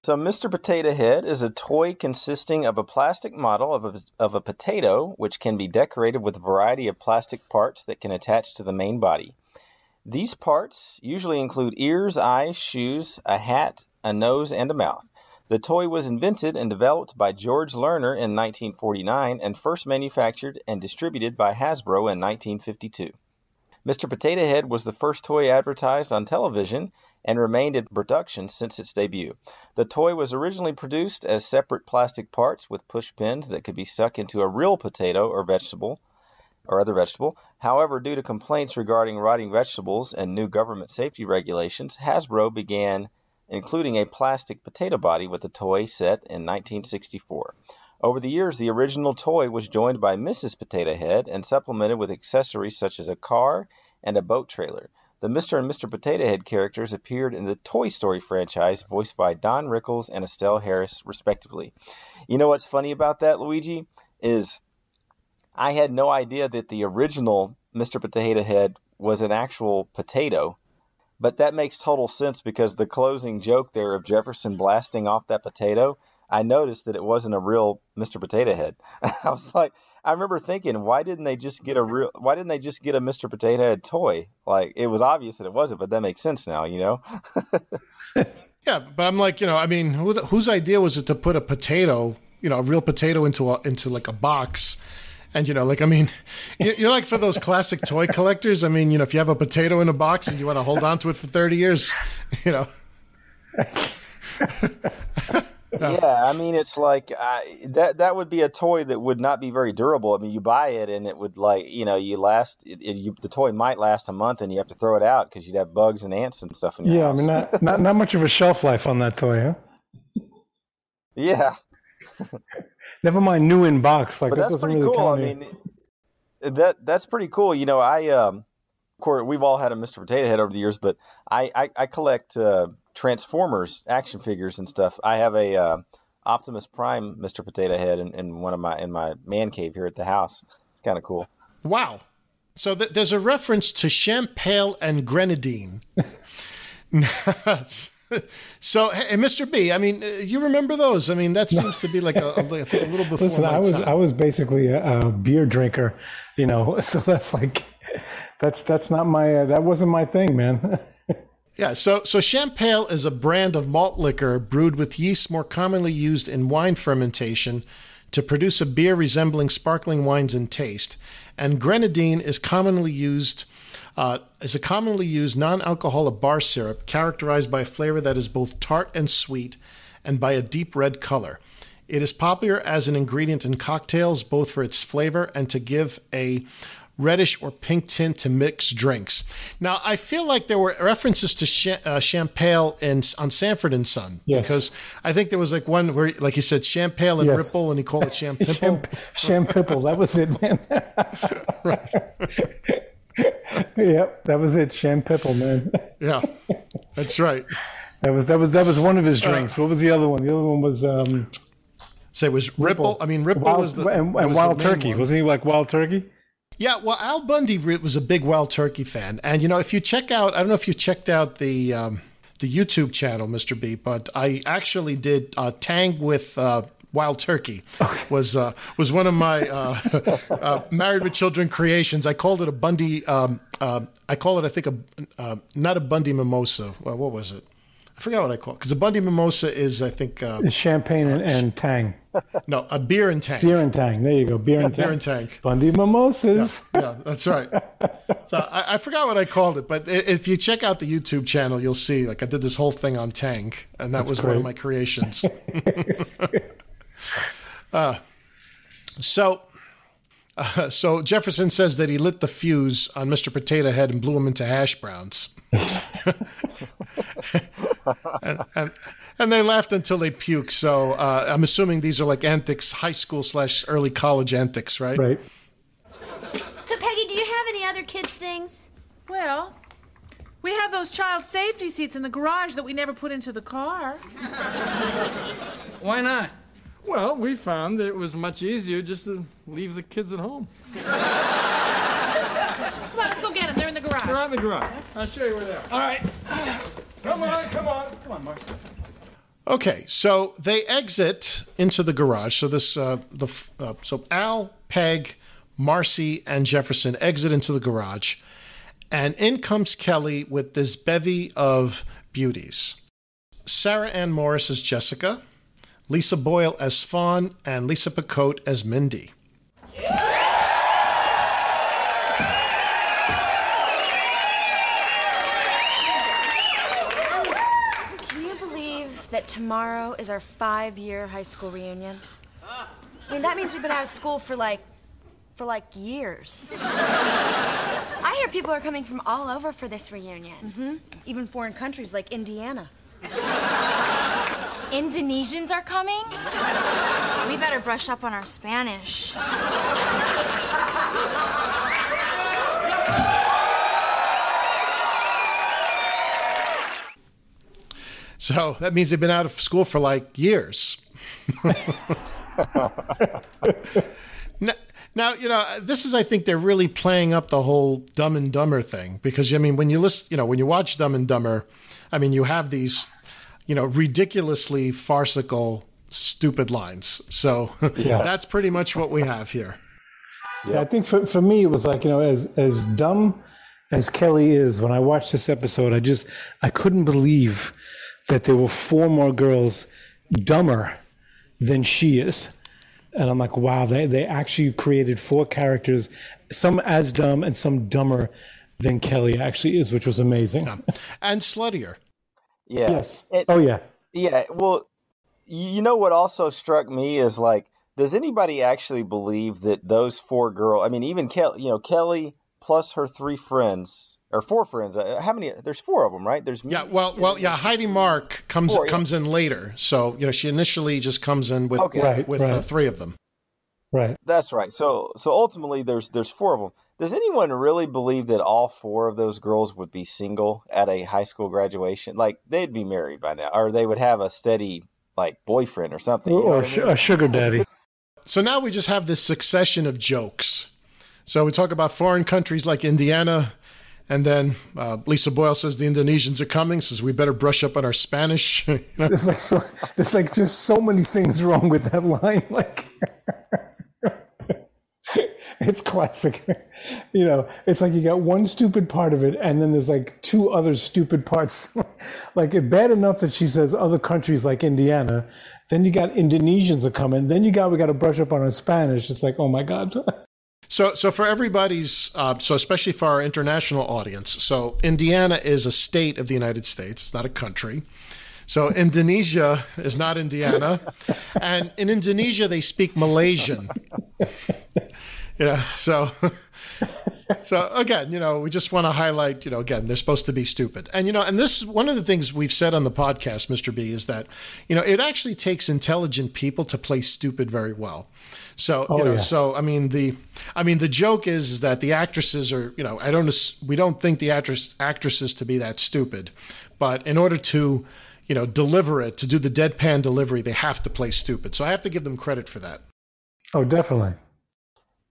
So, Mr. Potato Head is a toy consisting of a plastic model of a, of a potato, which can be decorated with a variety of plastic parts that can attach to the main body. These parts usually include ears, eyes, shoes, a hat, a nose, and a mouth. The toy was invented and developed by George Lerner in 1949 and first manufactured and distributed by Hasbro in 1952. Mr. Potato Head was the first toy advertised on television and remained in production since its debut. The toy was originally produced as separate plastic parts with push pins that could be stuck into a real potato or vegetable or other vegetable. However, due to complaints regarding rotting vegetables and new government safety regulations, Hasbro began including a plastic potato body with the toy set in 1964. Over the years, the original toy was joined by Mrs. Potato Head and supplemented with accessories such as a car and a boat trailer. the Mr. and Mr. Potato Head characters appeared in the Toy Story franchise, voiced by Don Rickles and Estelle Harris, respectively. You know what's funny about that, Luigi? Is I had no idea that the original Mr. Potato Head was an actual potato. But that makes total sense because the closing joke there of Jefferson blasting off that potato, I noticed that it wasn't a real Mr. Potato Head. I was like, I remember thinking, why didn't they just get a real? Why didn't they just get a Mr. Potato Head toy? Like it was obvious that it wasn't, but that makes sense now, you know. Yeah, but I'm like, you know, I mean, who, whose idea was it to put a potato, you know, a real potato into a, into like a box? And you know, like I mean, you, you're like for those classic toy collectors. I mean, you know, if you have a potato in a box and you want to hold on to it for 30 years, you know. Yeah, I mean, it's like I, that. That would be a toy that would not be very durable. I mean, you buy it and it would like, you know, you last. It, it, you, the toy might last a month, and you have to throw it out because you'd have bugs and ants and stuff in your Yeah, I mean, not, not not much of a shelf life on that toy, huh? yeah, Never mind new in box. Like but that that's doesn't pretty really cool. I count. here. mean, that that's pretty cool. You know, I um, of course, we've all had a Mr. Potato Head over the years, but I I, I collect uh, Transformers action figures and stuff. I have a uh, Optimus Prime Mr. Potato Head in, in one of my in my man cave here at the house. It's kind of cool. Wow. So th- there's a reference to Champale and Grenadine. so, hey, Mr. B, I mean, uh, you remember those? I mean, that seems to be like a, a, I think a little before Listen, I was time. I was basically a, a beer drinker, you know. So that's like that's that's not my uh, that wasn't my thing, man. Yeah, so so Champale is a brand of malt liquor brewed with yeast more commonly used in wine fermentation to produce a beer resembling sparkling wines in taste. And grenadine is commonly used uh, is a commonly used non-alcoholic bar syrup characterized by a flavor that is both tart and sweet, and by a deep red color. It is popular as an ingredient in cocktails, both for its flavor and to give a reddish or pink tint to mixed drinks. Now, I feel like there were references to Cha- uh, Champale in, on Sanford and Son Yes. because I think there was like one where, like he said, Champale and Yes. Ripple, and he called it Champimple. Champ, Champipple, that was it, man. yep, that was it. Sham Champipple, man. yeah, that's right. That was that was that was one of his drinks. what was the other one? The other one was um, so it was Ripple. I mean, Ripple Wild, was the and, and the Wild main Turkey. one. Wasn't he like Wild Turkey? Yeah, well, Al Bundy was a big Wild Turkey fan, and you know, if you check out, I don't know if you checked out the um, the YouTube channel, Mr. B, but I actually did uh, Tang with uh, Wild Turkey. Was uh, was one of my uh, uh, Married with Children creations. I called it a Bundy. Um, uh, I call it, I think, a uh, not a Bundy mimosa. Well, what was it? I forgot what I call it because a Bundy mimosa is, I think, uh, It's champagne and, and Tang. no, a beer and Tang. Beer and Tang. There you go. Beer and tang. Beer and Tang. Bundy mimosas. yeah, that's right. So I, I forgot what I called it, but if you check out the YouTube channel, you'll see like I did this whole thing on Tang, and that That's was one of my creations. uh, so, uh, so Jefferson says that he lit the fuse on Mr. Potato Head and blew him into hash browns. and, and, and they laughed until they puked. So uh, I'm assuming these are like antics, high school slash early college antics, right? Right. So, Peggy, do you have any other kids' things? Well, we have those child safety seats in the garage that we never put into the car. Why not? Well, we found that it was much easier just to leave the kids at home. Come on, let's go get them. They're in the garage. They're out in the garage. I'll show you where they are. All right. Come on, come on. Come on, Mark. Okay, so they exit into the garage. So this, uh, the uh, so Al, Peg, Marcy, and Jefferson exit into the garage, and in comes Kelly with this bevy of beauties. Sarah Ann Morris is Jessica, Lisa Boyle as Fawn, and Lisa Picotte as Mindy. Can you believe that tomorrow is our five year high school reunion? I mean, that means we've been out of school for like, for like years. I hear people are coming from all over for this reunion. hmm Even foreign countries like Indiana. Indonesians are coming? We better brush up on our Spanish. So that means they've been out of school for like years. now, now, you know, this is I think they're really playing up the whole Dumb and Dumber thing because I mean, when you listen, you know, when you watch Dumb and Dumber, I mean, you have these you know, ridiculously farcical, stupid lines. So Yeah. that's pretty much what we have here. Yeah, I think for, for me it was like you know as as dumb as Kelly is when I watched this episode, I just I couldn't believe that there were four more girls dumber than she is, and I'm like, wow, they they actually created four characters, some as dumb and some dumber than Kelly actually is, which was amazing. And sluttier. Yeah. Yes. It- oh yeah. Yeah, well, you know what also struck me is like, does anybody actually believe that those four girls? I mean, even Kelly, you know, Kelly plus her three friends or four friends. uh, How many? There's four of them, right? There's Yeah, well, well, yeah. Heidi Mark comes Four, yeah. comes in later, so you know she initially just comes in with Okay. Right, with Uh, three of them. Right. That's right. So, so ultimately, there's there's four of them. Does anyone really believe that all four of those girls would be single at a high school graduation? Like they'd be married by now, or they would have a steady like boyfriend or something. you know Or what I sh- mean? a sugar daddy. So now we just have this succession of jokes. So we talk about foreign countries like Indiana, and then uh, Lisa Boyle says the Indonesians are coming, says we better brush up on our Spanish. You know? There's like so, there's like just so many things wrong with that line. Like it's classic. You know, it's like you got one stupid part of it, and then there's like two other stupid parts. like it bad enough that she says other countries like Indiana. Then you got Indonesians are coming. Then you got we got to brush up on our Spanish. It's like oh my god. So, so for everybody's, uh, so especially for our international audience, so Indiana is a state of the United States. It's not a country. So Indonesia is not Indiana, and in Indonesia they speak Malaysian. You know, so so again, you know, we just want to highlight, you know, again, they're supposed to be stupid. And you know, and this is one of the things we've said on the podcast, Mr. B, is that, you know, it actually takes intelligent people to play stupid very well. So, Oh, you know, yeah. so I mean the I mean the joke is, is that the actresses are, you know, I don't we don't think the actress actresses to be that stupid. But in order to, you know, deliver it, to do the deadpan delivery, they have to play stupid. So I have to give them credit for that. oh, definitely.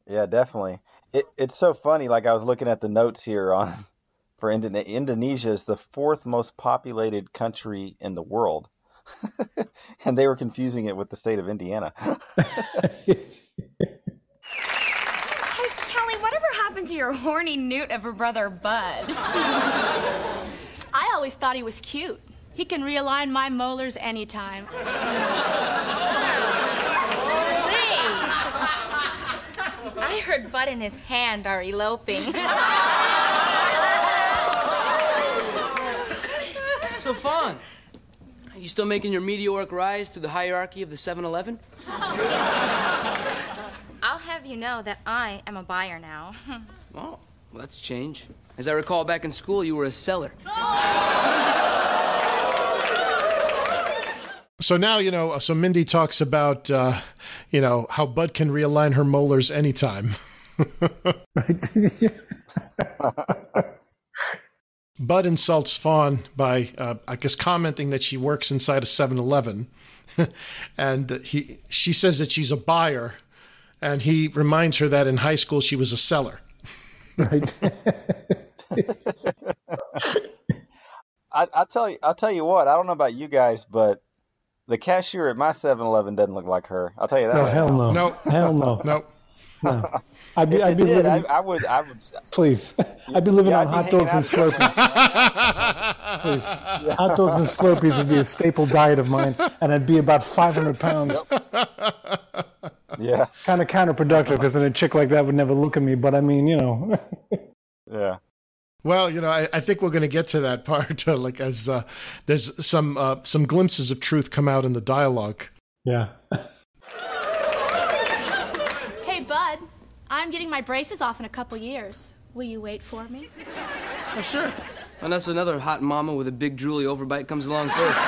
Yeah, definitely. It, it's so funny. Like I was looking at the notes here on for Indone- Indonesia is the fourth most populated country in the world, and they were confusing it with the state of Indiana. Hey, Kelly, whatever happened to your horny newt of a brother, Bud? I always thought he was cute. He can realign my molars anytime. I heard Bud and his hand are eloping. So, Fawn, are you still making your meteoric rise through the hierarchy of the 7 Eleven? I'll have you know that I am a buyer now. Oh, well, that's a change. As I recall, back in school, you were a seller. So now, you know, so Mindy talks about, uh, you know, how Bud can realign her molars anytime. Bud insults Fawn by, uh, I guess, commenting that she works inside a 7 Eleven. and he, she says that she's a buyer. And he reminds her that in high school she was a seller. Right. I, I tell you, I'll tell you what. I don't know about you guys, but the cashier at my 7-Eleven doesn't look like her. I'll tell you that. No, right hell now. no. Hell no. No. No. I'd be, If I'd it be did, living. I, I would, I would. Please, I'd be living Yeah, on be hot dogs and hanging Slurpees. Please, hot dogs and Slurpees would be a staple diet of mine, and I'd be about 500 pounds. Yeah. Kind of counterproductive because then a chick like that would never look at me. But I mean, you know. Yeah. Well, you know, I, I think we're going to get to that part, uh, like as uh, there's some uh, some glimpses of truth come out in the dialogue. Yeah. Hey, Bud, I'm getting my braces off in a couple years. Will you wait for me? Oh, sure. Unless another hot mama with a big drooly overbite comes along first.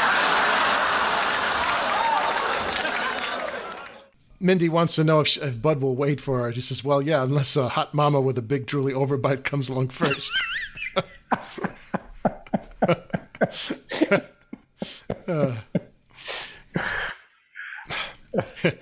Mindy wants to know if, she, if Bud will wait for her. He says, "Well, yeah, unless a hot mama with a big drooly overbite comes along first.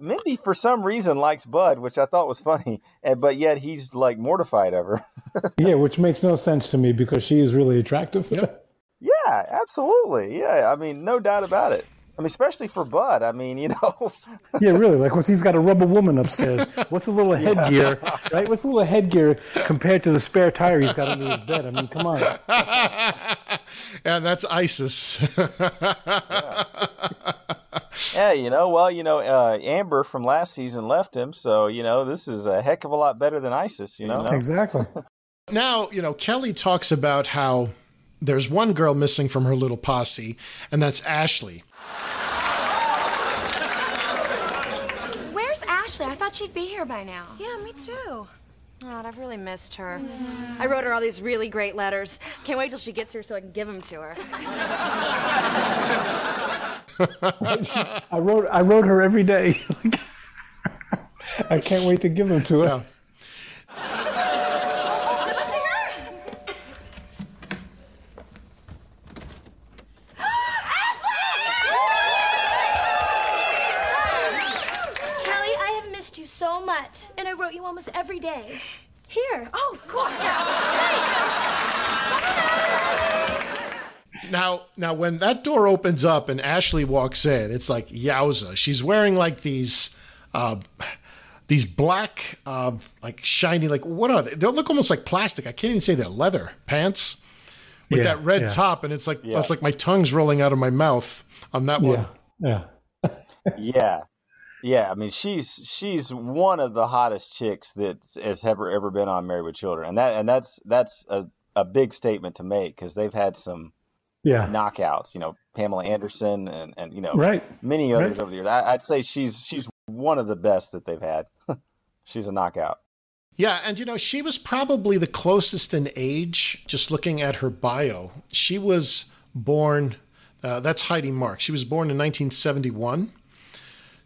Mindy, for some reason, likes Bud, which I thought was funny, but yet he's like mortified of her. yeah, which makes no sense to me because she is really attractive. Yep. Yeah, absolutely. Yeah, I mean, no doubt about it. I mean, especially for Bud. I mean, you know. yeah, really. Like, what's he's got to rub a rubber woman upstairs? What's a little headgear, right? What's a little headgear compared to the spare tire he's got under his bed? I mean, come on. and that's ISIS. yeah, you know, well, you know, uh, Amber from last season left him, so you know, this is a heck of a lot better than ISIS. You know, exactly. now, you know, Kelly talks about how there's one girl missing from her little posse, and that's Ashley. Ashley? I thought she'd be here by now. Yeah, me too. Oh, God, I've really missed her. I wrote her all these really great letters. Can't wait till she gets here so I can give them to her. I wrote I wrote her every day. I can't wait to give them to her. Kelly, I have missed you so much, and I wrote you almost every day. Here. Oh, cool. Now, now, when that door opens up and Ashley walks in, it's like yowza. She's wearing like these, uh, these black, uh, like shiny, like what are they? They look almost like plastic. I can't even say they're leather pants with Yeah, that red yeah. top, and it's like Yeah. it's like my tongue's rolling out of my mouth on that one. Yeah. yeah, yeah. I mean, she's she's one of the hottest chicks that has ever ever been on Married with Children, and that and that's that's a a big statement to make because they've had some Yeah. knockouts. You know, Pamela Anderson and and you know Right. many others Right. over the years. I, I'd say she's she's one of the best that they've had. she's a knockout. Yeah, and you know, she was probably the closest in age, just looking at her bio. She was born, uh, that's Heidi Mark. She was born in 1971.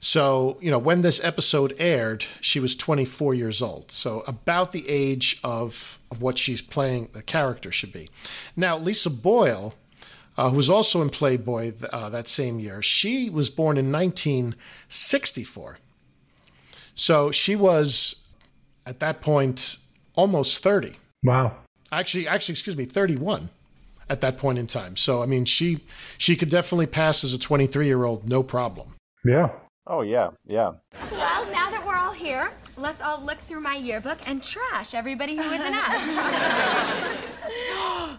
So, you know, when this episode aired, she was 24 years old. So, about the age of, of what she's playing, the character should be. Now, Lisa Boyle, uh, who was also in Playboy uh, that same year, she was born in 1964. So, she was at that point almost 30 Wow. actually actually excuse me 31 at that point in time so i mean she she could definitely pass as a 23 year old no problem Yeah. Oh yeah, yeah. Well, now that we're all here, let's all look through my yearbook and trash everybody who isn't us.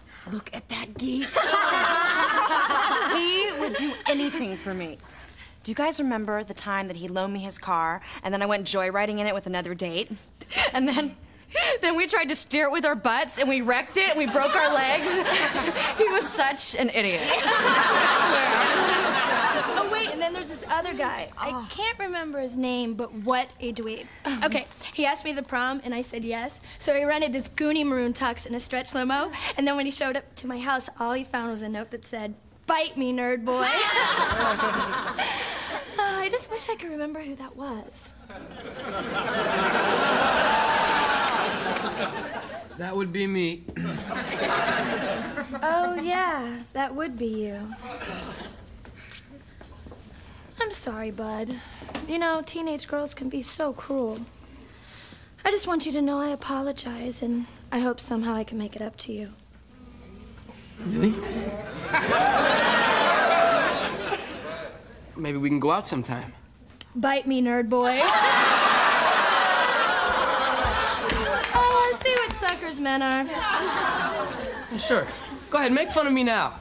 Look at that geek. he would do anything for me. Do you guys remember the time that he loaned me his car and then I went joyriding in it with another date? And then then we tried to steer it with our butts and we wrecked it and we broke our legs. he was such an idiot. Oh wait, and then there's this other guy. I oh. can't remember his name, but what a dweeb. Um. Okay, he asked me to the prom, and I said yes. So he rented this Goonie maroon tux in a stretch limo, and then when he showed up to my house, all he found was a note that said, "Bite me, nerd boy." Oh, I just wish I could remember who that was. That would be me. Oh yeah, that would be you. I'm sorry, Bud. You know, teenage girls can be so cruel. I just want you to know I apologize, and I hope somehow I can make it up to you. Really? Maybe we can go out sometime. Bite me, nerd boy. oh, see what suckers men are. Sure. Go ahead, make fun of me now.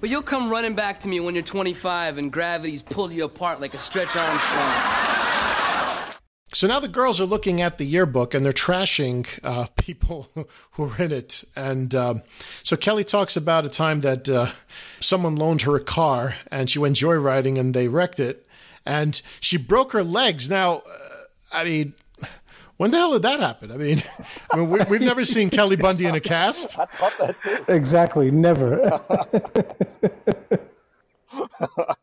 But you'll come running back to me when you're 25 and gravity's pulled you apart like a stretch Armstrong. so now the girls are looking at the yearbook and they're trashing uh, people who are in it. And um, so kelly talks about a time that uh, someone loaned her a car and she went joyriding and they wrecked it. And she broke her legs. Now uh, i mean when the hell did that happen? I mean, I mean we, we've never seen Kelly Bundy in a cast. I thought that too. Exactly. Never.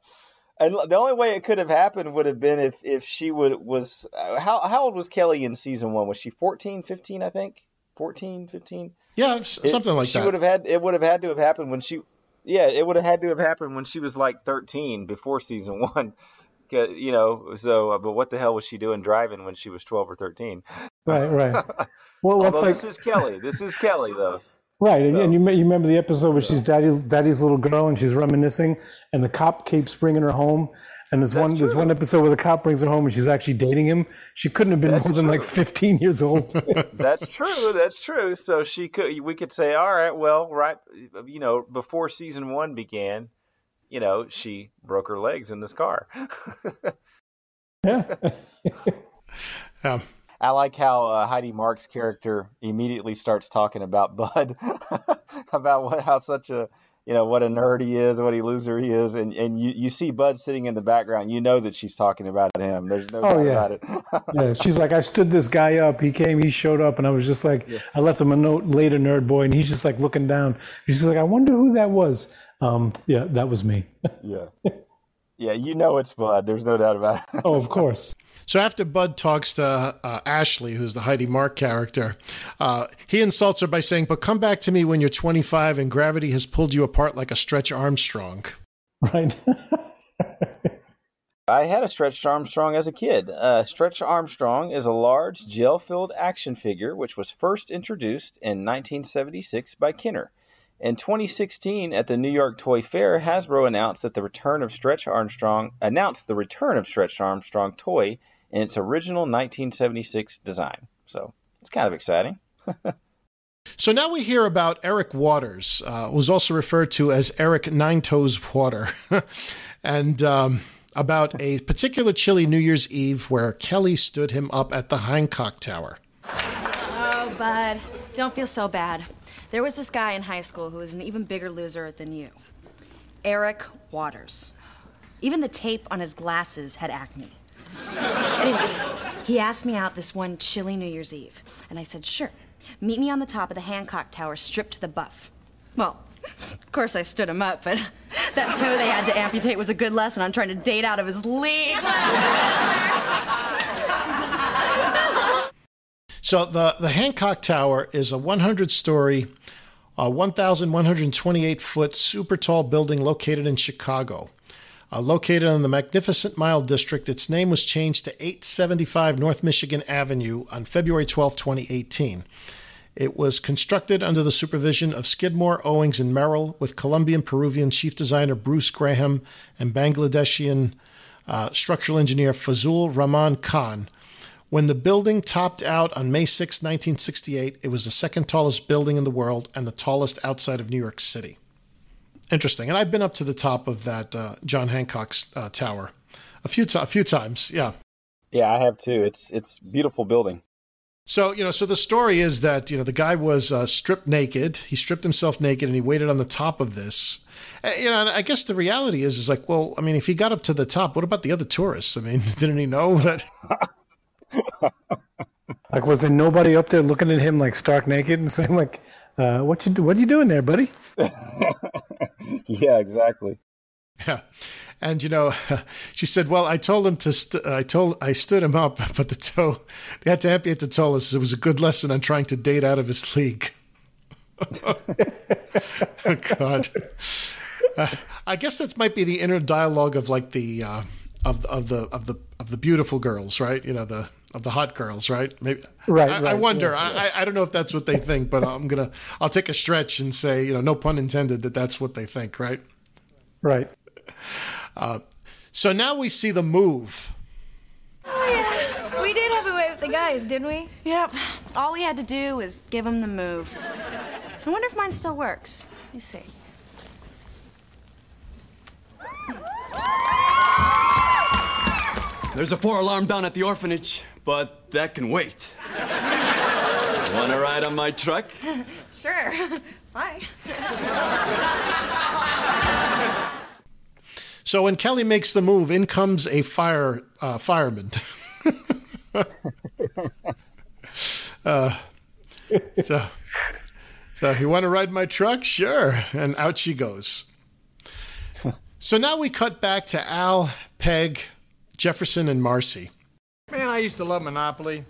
And the only way it could have happened would have been if if she would was uh, how how old was Kelly in season 1? Was she 14, 15, I think? 14, 15? Yeah, s- It- something like she that. She would have had it would have had to have happened when she yeah, it would have had to have happened when she was like 13 before season 1 You know, so uh, but what the hell was she doing driving when she was twelve or thirteen? Right, right. Well, what's like this is Kelly. This is Kelly though. right, and, and you you remember the episode where she's daddy's daddy's little girl and she's reminiscing, and the cop keeps bringing her home. And there's one there's one episode where the cop brings her home and she's actually dating him. She couldn't have been That's more than like 15 years old. That's true. That's true. So she could. We could say, all right, well, right, you know, before season one began, you know, she broke her legs in this car. Yeah. I like how uh, Heidi Mark's character immediately starts talking about Bud, about what how such a you know what a nerd he is, what a loser he is, and and you, you see Bud sitting in the background. You know that she's talking about him. There's no Oh, doubt yeah. about it. yeah, she's like, I stood this guy up. He came, he showed up, and I was just like, I left him a note later, nerd boy, and he's just like looking down. He's just like, I wonder who that was. Um, yeah, that was me. yeah, yeah, you know it's Bud. There's no doubt about it. oh, of course. So after Bud talks to uh, Ashley, who's the Heidi Mark character, uh, he insults her by saying, "But come back to me when you're 25 and gravity has pulled you apart like a Stretch Armstrong." Right. I had a Stretch Armstrong as a kid. Uh, Stretch Armstrong is a large gel-filled action figure which was first introduced in 1976 by Kenner. In 2016, at the New York Toy Fair, Hasbro announced that the return of Stretch Armstrong announced the return of Stretch Armstrong toy in its original 1976 design. So it's kind of exciting. So now we hear about Eric Waters, uh, who's also referred to as Eric Nine Toes Water, and um, about a particular chilly New Year's Eve where Kelly stood him up at the Hancock Tower. Oh, bud, don't feel so bad. There was this guy in high school who was an even bigger loser than you Eric Waters. Even the tape on his glasses had acne. Anyway, he asked me out this one chilly New Year's Eve, and I said, sure. Meet me on the top of the Hancock Tower, stripped to the buff. Well, of course I stood him up, but that toe they had to amputate was a good lesson on trying to date out of his league. So the the Hancock Tower is a 100 story, uh, 1,128 foot super tall building located in Chicago. Uh, located in the Magnificent Mile District, its name was changed to 875 North Michigan Avenue on February 12, 2018. It was constructed under the supervision of Skidmore, Owings, and Merrill, with Colombian Peruvian chief designer Bruce Graham and Bangladeshian uh, structural engineer Fazlur Rahman Khan. When the building topped out on May 6, 1968, it was the second tallest building in the world and the tallest outside of New York City. Interesting. And I've been up to the top of that uh, John Hancock's uh, tower a few, t- a few times. Yeah. Yeah, I have too. It's it's beautiful building. So, you know, so the story is that, you know, the guy was uh, stripped naked. He stripped himself naked and he waited on the top of this. Uh, You know, and I guess the reality is, is like, well, I mean, if he got up to the top, what about the other tourists? I mean, didn't he know that? Like, was there nobody up there looking at him like stark naked and saying like, uh, "What you do? What are you doing there, buddy?" yeah, exactly. Yeah. And you know, she said, "Well, I told him to. St- I told I stood him up, but the toe. They had to amputate the toe. It was a good lesson on trying to date out of his league." oh God. Uh, I guess that might be the inner dialogue of like the uh, of of the of the of the beautiful girls, right? You know the of the hot girls, right? Maybe. Right, I, I wonder. yeah, I, I I don't know if that's what they think, but I'm gonna. I'll take a stretch and say, you know, no pun intended, that that's what they think, right? Right. Uh, so now we see the move. Oh, yeah. We did have a way with the guys, didn't we? Yep. All we had to do was give them the move. I wonder if mine still works. Let me see. There's a four alarm down at the orphanage, but that can wait. Wanna ride on my truck? sure. Bye. So when Kelly makes the move, in comes a fire uh, fireman. uh, so, so you want to ride my truck? Sure. And out she goes. So now we cut back to Al, Peg, Jefferson, and Marcy. I used to love Monopoly.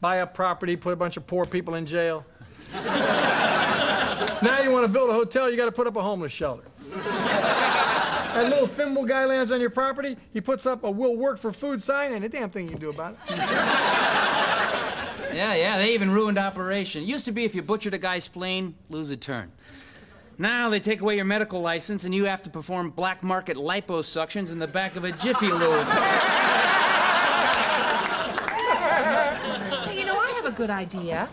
Buy up property, put a bunch of poor people in jail. now you want to build a hotel, you got to put up a homeless shelter. That little thimble guy lands on your property, he puts up a will work for food sign, and a damn thing you can do about it. Yeah, yeah, they even ruined operation. Used to be if you butchered a guy's spleen, lose a turn. Now they take away your medical license and you have to perform black market liposuctions in the back of a Jiffy Lube. Hey, you know, I have a good idea.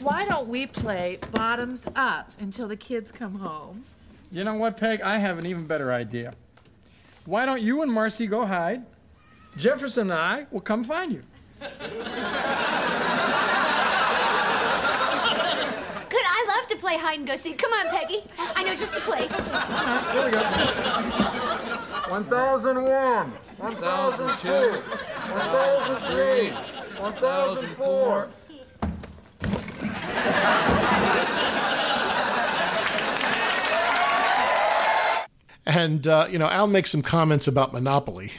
Why don't we play bottoms up until the kids come home? You know what, Peg? I have an even better idea. Why don't you and Marcy go hide? Jefferson and I will come find you. Good, I love to play hide and go seek. Come on, Peggy. I know just the place. Here we go. 1001, 1002, 1003, 1004. And, uh, you know, Al makes some comments about Monopoly.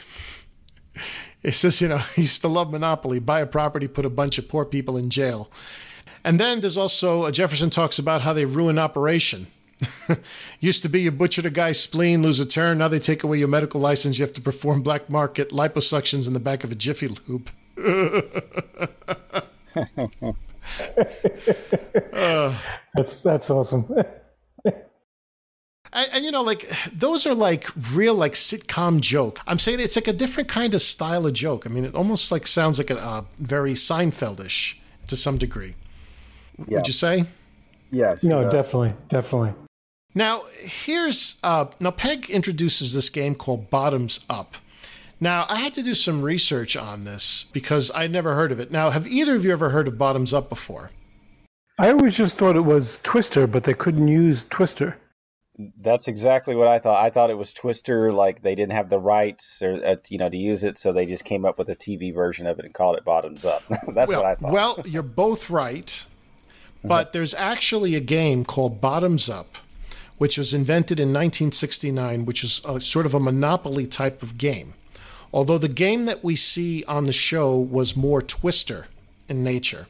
He says, you know, he used to love Monopoly, buy a property, put a bunch of poor people in jail. And then there's also, uh, Jefferson talks about how they ruin operation. used to be you butchered a guy's spleen, lose a turn. Now they take away your medical license. You have to perform black market liposuctions in the back of a Jiffy Lube. Uh, That's that's awesome. And, and you know, like those are like real like sitcom joke. I'm saying it's like a different kind of style of joke. I mean, it almost like sounds like a uh, very Seinfeldish to some degree. Yeah. Would you say? Yes. no, uh, definitely, definitely. Now, here's uh, now Peg introduces this game called Bottoms Up. Now, I had to do some research on this because I'd never heard of it. Now, have either of you ever heard of Bottoms Up before? I always just thought it was Twister, but they couldn't use Twister. That's exactly what I thought. I thought it was Twister, like they didn't have the rights or uh, you know to use it, so they just came up with a TV version of it and called it Bottoms Up. That's well, what I thought. Well, you're both right, but there's actually a game called Bottoms Up, which was invented in 1969, which is a, sort of a Monopoly type of game. Although the game that we see on the show was more Twister in nature.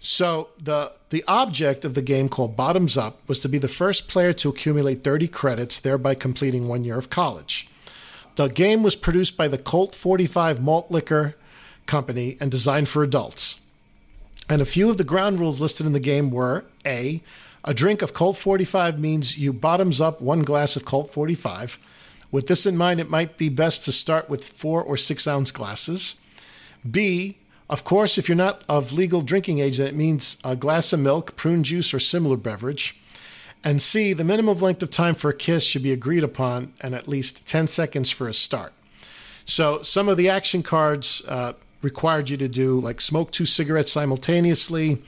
So the the object of the game called Bottoms Up was to be the first player to accumulate 30 credits, thereby completing one year of college. The game was produced by the Colt 45 Malt Liquor Company and designed for adults. And a few of the ground rules listed in the game were A, a drink of Colt 45 means you bottoms up one glass of Colt 45. With this in mind, it might be best to start with four or six ounce glasses. B, of course, if you're not of legal drinking age, then it means a glass of milk, prune juice, or similar beverage. And C, the minimum length of time for a kiss should be agreed upon and at least 10 seconds for a start. So some of the action cards uh, required you to do like smoke two cigarettes simultaneously,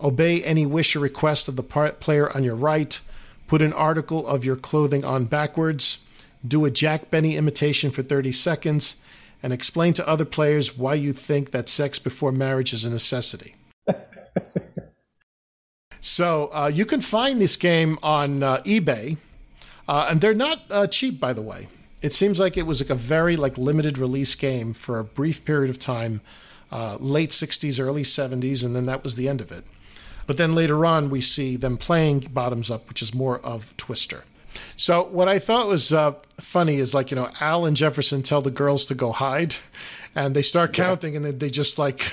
obey any wish or request of the player on your right, put an article of your clothing on backwards, do a Jack Benny imitation for 30 seconds, and explain to other players why you think that sex before marriage is a necessity. so uh, you can find this game on uh, eBay, uh, and they're not uh, cheap, by the way. It seems like it was like a very like limited release game for a brief period of time, uh, late '60s, early '70s, and then that was the end of it. But then later on, we see them playing Bottoms Up, which is more of Twister. So what I thought was uh, funny is like you know Al and Jefferson tell the girls to go hide, and they start counting, and then they just like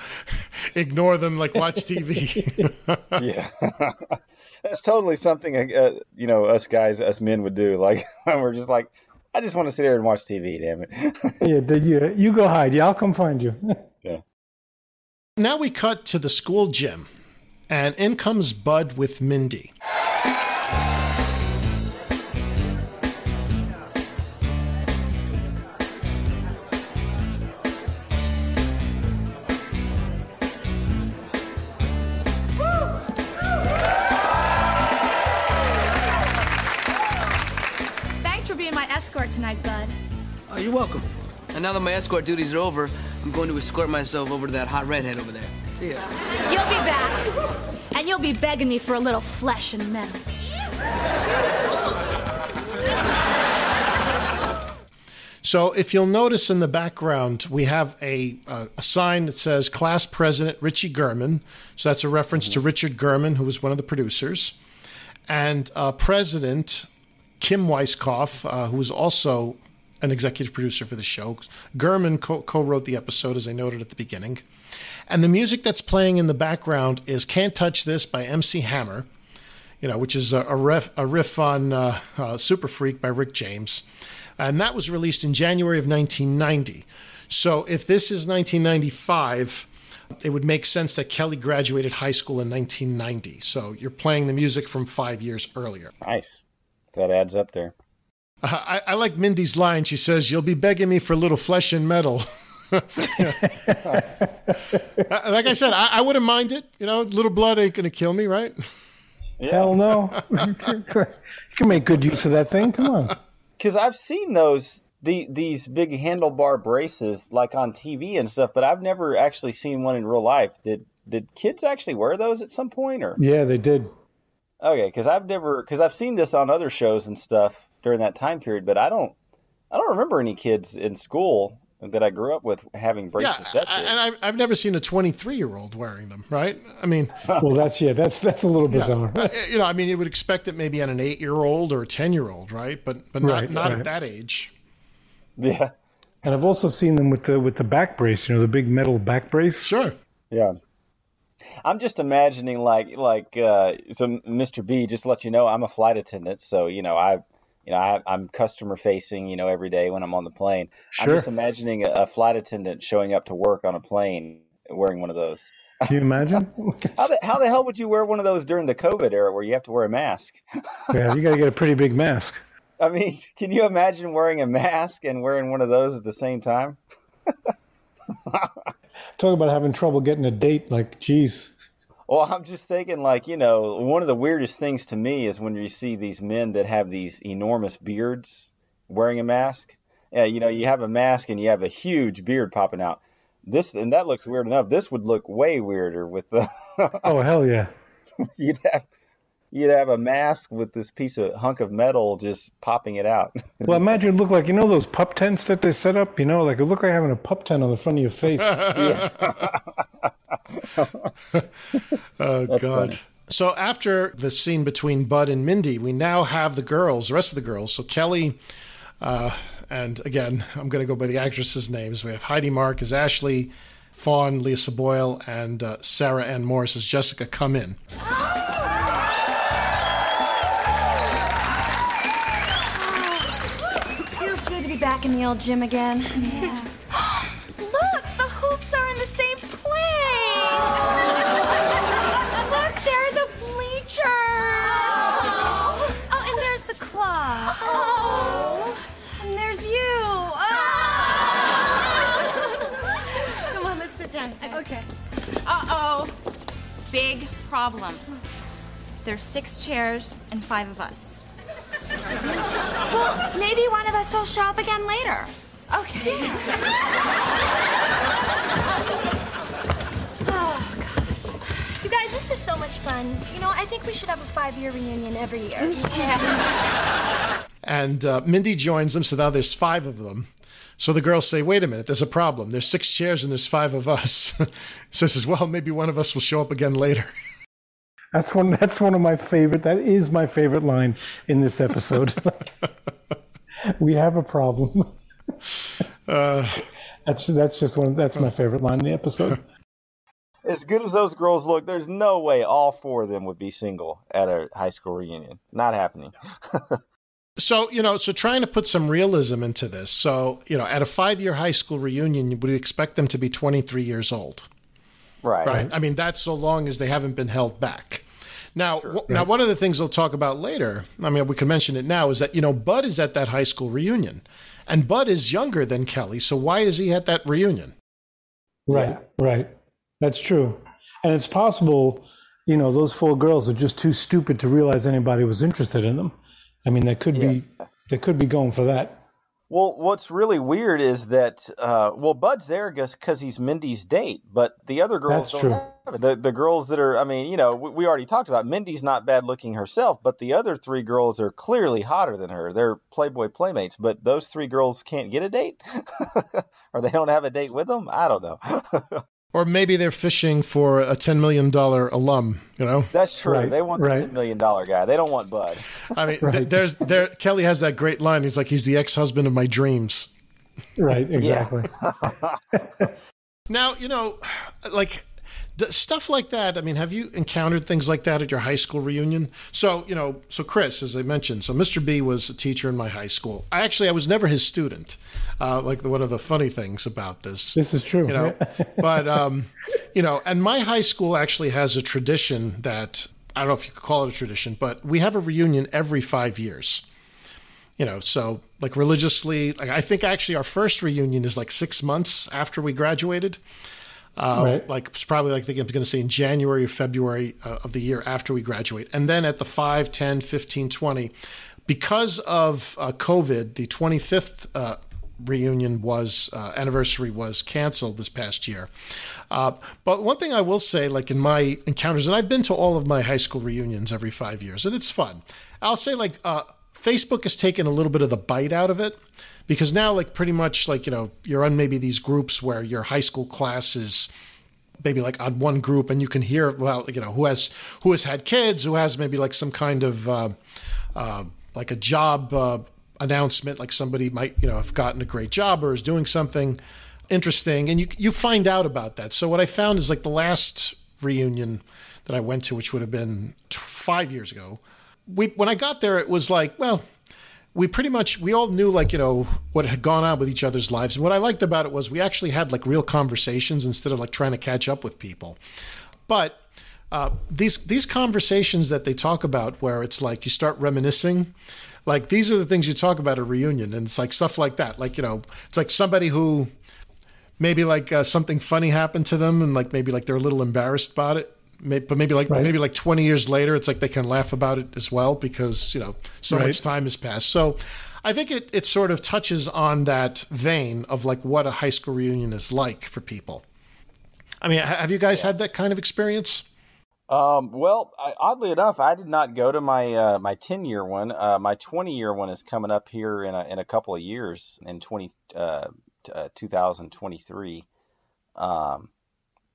ignore them, like watch TV. yeah. That's totally something uh, you know us guys, us men would do. Like we're just like, I just want to sit here and watch TV. Damn it. yeah, did you you go hide? Yeah, I'll come find you. yeah. Now we cut to the school gym, and in comes Bud with Mindy. Escort tonight, Bud. Oh, you're welcome. And now that my escort duties are over, I'm going to escort myself over to that hot redhead over there. See ya. You'll be back. And you'll be begging me for a little flesh and metal. So if you'll notice in the background, we have a, uh, a sign that says Class President Richie Gurman. So that's a reference to Richard Gurman, who was one of the producers. And uh, President Kim Weiskopf, uh, who was also an executive producer for the show. Gurman co wrote the episode, as I noted at the beginning. And the music that's playing in the background is Can't Touch This by MC Hammer, you know, which is a, a, riff, a riff on uh, uh, Super Freak by Rick James. And that was released in January of 1990. So if this is 1995, it would make sense that Kelly graduated high school in 1990. So you're playing the music from five years earlier. Nice. That adds up there. Uh, I, I, like Mindy's line. She says, You'll be begging me for a little flesh and metal. like I said, I, I, wouldn't mind it. You know, little blood ain't going to kill me, right? Yeah. Hell no. you can make good use of that thing. Come on. Because I've seen those the these big handlebar braces like on TV and stuff, but I've never actually seen one in real life. Did did kids actually wear those at some point or? Yeah, they did. Okay, because I've never because I've seen this on other shows and stuff during that time period, but I don't I don't remember any kids in school that I grew up with having braces. Yeah, and I've, I've never seen a 23 year old wearing them. Right? I mean, well, that's yeah, that's that's a little bizarre. Yeah. you know, I mean, you would expect it maybe on an eight year old or a 10 year old, right? But but not right, not right. at that age. Yeah. And I've also seen them with the with the back brace, you know, the big metal back brace. Sure. Yeah. I'm just imagining like like uh, so Mr. B just let you know I'm a flight attendant, so you know I you know I, I'm customer facing you know every day when I'm on the plane. Sure. I'm just imagining a, a flight attendant showing up to work on a plane wearing one of those. Can you imagine? how, the, how the hell would you wear one of those during the COVID era where you have to wear a mask? yeah, you got to get a pretty big mask. I mean, can you imagine wearing a mask and wearing one of those at the same time? Talk about having trouble getting a date. Like, geez. Well, I'm just thinking, like, you know, one of the weirdest things to me is when you see these men that have these enormous beards wearing a mask. Yeah, you know, you have a mask and you have a huge beard popping out. This and that looks weird enough. This would look way weirder with the. oh hell yeah! you'd have you'd have a mask with this piece of hunk of metal just popping it out. well, imagine it looked like you know those pup tents that they set up. You know, like it look like having a pup tent on the front of your face. oh God. Funny. So after the scene between Bud and Mindy, we now have the girls, the rest of the girls. So Kelly, uh, and again, I'm going to go by the actresses' names. We have Heidi Mark as Ashley, Fawn, Lisa Boyle, and uh, Sarah Ann Morris as Jessica come in. In the old gym again. Yeah. Look, the hoops are in the same place. Look, they're the bleachers. Oh. oh, and there's the claw. Oh. And there's you. Oh. Come on, let's sit down. Okay. Uh-oh. Big problem. There's six chairs and five of us. Well, maybe one of us will show up again later. Okay. oh, gosh. You guys, this is so much fun. You know, I think we should have a five-year reunion every year. Yeah. And uh, Mindy joins them, so now there's five of them. So the girls say, wait a minute, there's a problem. There's six chairs and there's five of us. so says, well, maybe one of us will show up again later. That's one. That's one of my favorite. That is my favorite line in this episode. we have a problem. Uh, that's that's just one. That's my favorite line in the episode. As good as those girls look, there's no way all four of them would be single at a high school reunion. Not happening. so you know, so trying to put some realism into this. So you know, at a five-year high school reunion, you would expect them to be 23 years old. Right. Right. I mean, that's so long as they haven't been held back. Now, sure. w- now, one of the things we'll talk about later. I mean, we can mention it now. Is that you know Bud is at that high school reunion, and Bud is younger than Kelly. So why is he at that reunion? Right. Yeah. Right. That's true, and it's possible. You know, those four girls are just too stupid to realize anybody was interested in them. I mean, they could yeah. be they could be going for that. Well, what's really weird is that uh, well, Bud's there because he's Mindy's date, but the other girls That's true. The the girls that are, I mean, you know, we, we, already talked about Mindy's not bad looking herself, but the other three girls are clearly hotter than her. They're Playboy playmates, but those three girls can't get a date, or they don't have a date with them. I don't know. Or maybe they're fishing for a $10 million alum, you know? That's true. Right, they want right. the ten million dollar guy. They don't want Bud. I mean, th- there's there. Kelly has that great line. He's like, he's the ex-husband of my dreams. Right, exactly. Now, you know, like the stuff like that. I mean, have you encountered things like that at your high school reunion? So, you know, so Chris, as I mentioned, so Mr. B was a teacher in my high school. I actually, I was never his student. Uh, like one of the funny things about this. This is true. You know, but um, you know, and my high school actually has a tradition that I don't know if you could call it a tradition, but we have a reunion every five years. You know, so like religiously, like I think actually our first reunion is like six months after we graduated. Uh, Right. Like it's probably like I think I'm going to say in January or February uh, of the year after we graduate. And then at the 5, 10, 15, 20, because of uh, COVID, the 25th uh, reunion was uh, anniversary was canceled this past year. Uh, but one thing I will say, like in my encounters, and I've been to all of my high school reunions every five years, and it's fun. I'll say like uh, Facebook has taken a little bit of the bite out of it because now, like pretty much, like you know, you're on maybe these groups where your high school class is maybe like on one group and you can hear well you know who has who has had kids who has maybe like some kind of uh, uh, like a job uh, announcement like somebody might you know have gotten a great job or is doing something interesting. And you you find out about that. So what i found is like the last reunion that i went to which would have been t- five years ago we when i got there it was like well we pretty much we all knew like you know what had gone on with each other's lives. And what i liked about it was we actually had like real conversations instead of like trying to catch up with people. But uh, these these conversations that they talk about where it's like you start reminiscing like these are the things you talk about at a reunion. And it's like stuff like that. Like you know it's like somebody who maybe like uh, something funny happened to them and like maybe like they're a little embarrassed about it but maybe like maybe like 20 years later it's like they can laugh about it as well because you know so Right. much time has passed so i think it, it sort of touches on that vein of like what a high school reunion is like for people i mean have you guys had that kind of experience Um, well, I, oddly enough, I did not go to my uh, my ten year one. Uh, my twenty year one is coming up here in a in a couple of years in twenty uh, t- uh, two thousand twenty three. Um,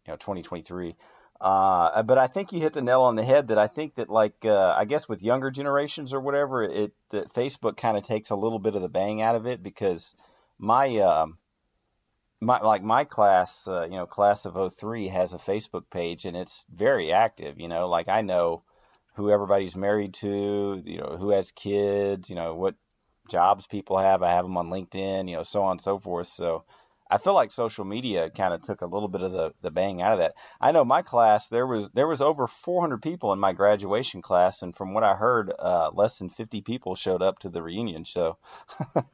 you know, twenty twenty three. Uh, but I think you hit the nail on the head that I think that like uh, I guess with younger generations or whatever, it that Facebook kind of takes a little bit of the bang out of it because my um my like my class, uh, you know, class of 03 has a Facebook page and it's very active, you know, like I know who everybody's married to, you know, who has kids, you know, what jobs people have. I have them on LinkedIn, you know, so on and so forth. So I feel like social media kind of took a little bit of the, the bang out of that. I know my class there was there was over 400 people in my graduation class, and from what I heard, uh, less than 50 people showed up to the reunion. So it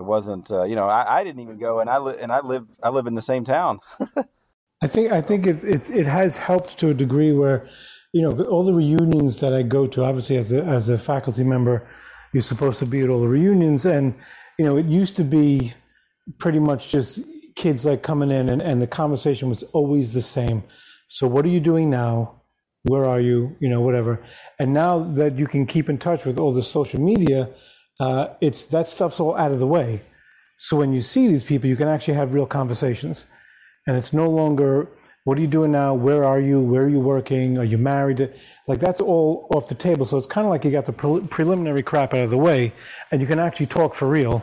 wasn't, uh, you know, I, I didn't even go, and I li- and I live I live in the same town. I think I think it's it's it has helped to a degree where, you know, all the reunions that I go to. Obviously, as a as a faculty member, you're supposed to be at all the reunions, and you know, it used to be pretty much just kids like coming in, and, and the conversation was always the same. So, what are you doing now? Where are you? You know, whatever. And now that you can keep in touch with all the social media, uh, it's that stuff's all out of the way. So when you see these people, you can actually have real conversations. And it's no longer, what are you doing now? Where are you? Where are you working? Are you married? Like that's all off the table. So it's kind of like you got the pre- preliminary crap out of the way and you can actually talk for real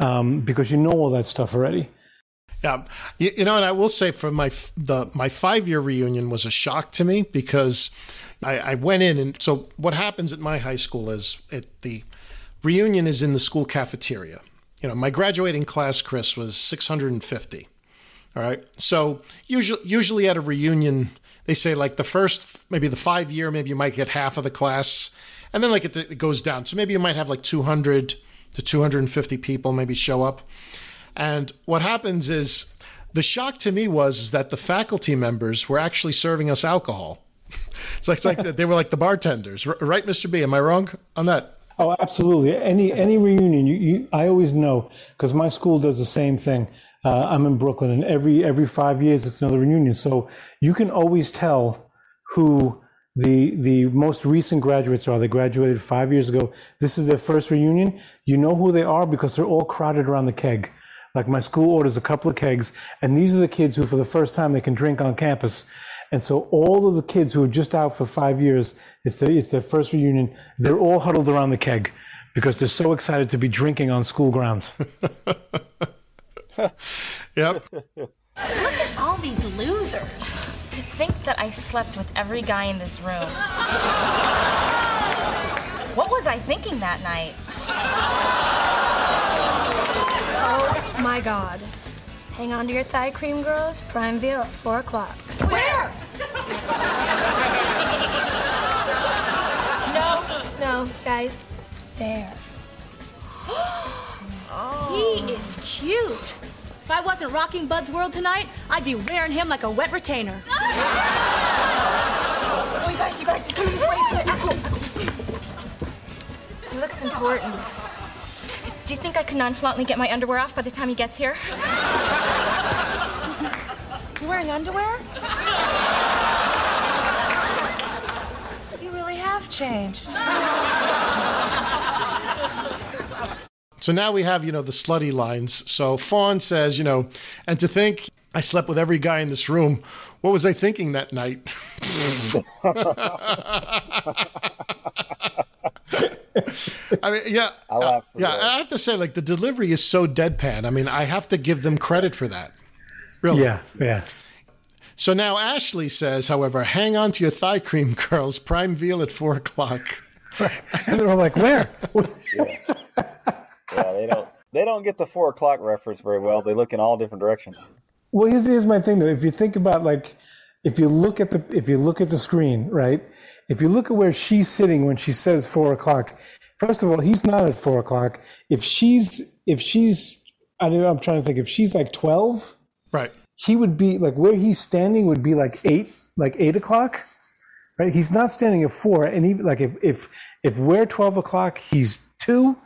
um, because you know all that stuff already. Yeah, you, you know, and I will say for my the my five year reunion was a shock to me because I, I went in and so what happens at my high school is it the reunion is in the school cafeteria. You know, my graduating class, Chris, was 650. All right, so usually usually at a reunion they say like the first maybe the five year maybe you might get half of the class, and then like it, it goes down. So maybe you might have like 200 to 250 people maybe show up. And what happens is the shock to me was is that the faculty members were actually serving us alcohol. It's like, it's like they were like the bartenders, right, Mr. B? Am I wrong on that? Oh, absolutely. Any any reunion, you, you I always know because my school does the same thing. Uh, I'm in Brooklyn, and every every five years it's another reunion. So you can always tell who the the most recent graduates are. They graduated five years ago. This is their first reunion. You know who they are because they're all crowded around the keg. Like my school orders a couple of kegs, and these are the kids who, for the first time, they can drink on campus. And so all of the kids who are just out for five years, it's their, it's their first reunion. They're all huddled around the keg because they're so excited to be drinking on school grounds. yep. Look at all these losers. To think that I slept with every guy in this room. What was I thinking that night? Oh my god. Hang on to your thigh cream, girls. Prime Veal at 4 o'clock. Where? No, no, guys. There. He is cute. If I wasn't rocking Bud's world tonight, I'd be wearing him like a wet retainer. Oh, you guys, you guys, he's coming this way. He's coming. Echo, echo. He looks important. Do you think I can nonchalantly get my underwear off by the time he gets here? You're wearing underwear? You really have changed. So now we have, you know, the slutty lines. So Fawn says, you know, and to think I slept with every guy in this room. What was I thinking that night? I mean, yeah, uh, yeah. I have to say, like the delivery is so deadpan. I mean, I have to give them credit for that. Really? Yeah, yeah. So now Ashley says, however, hang on to your thigh cream, girls. Prime veal at four o'clock. and they're all like, where? yeah. yeah, they don't. They don't get the four o'clock reference very well. They look in all different directions. Well, here's, here's my thing though. If you think about like, if you look at the if you look at the screen, right? If you look at where she's sitting when she says four o'clock, first of all, he's not at four o'clock. If she's if she's I don't know, I'm trying to think. If she's like twelve, right? He would be like where he's standing would be like eight, like eight o'clock, right? He's not standing at four, and even like if if if we're twelve o'clock, he's two.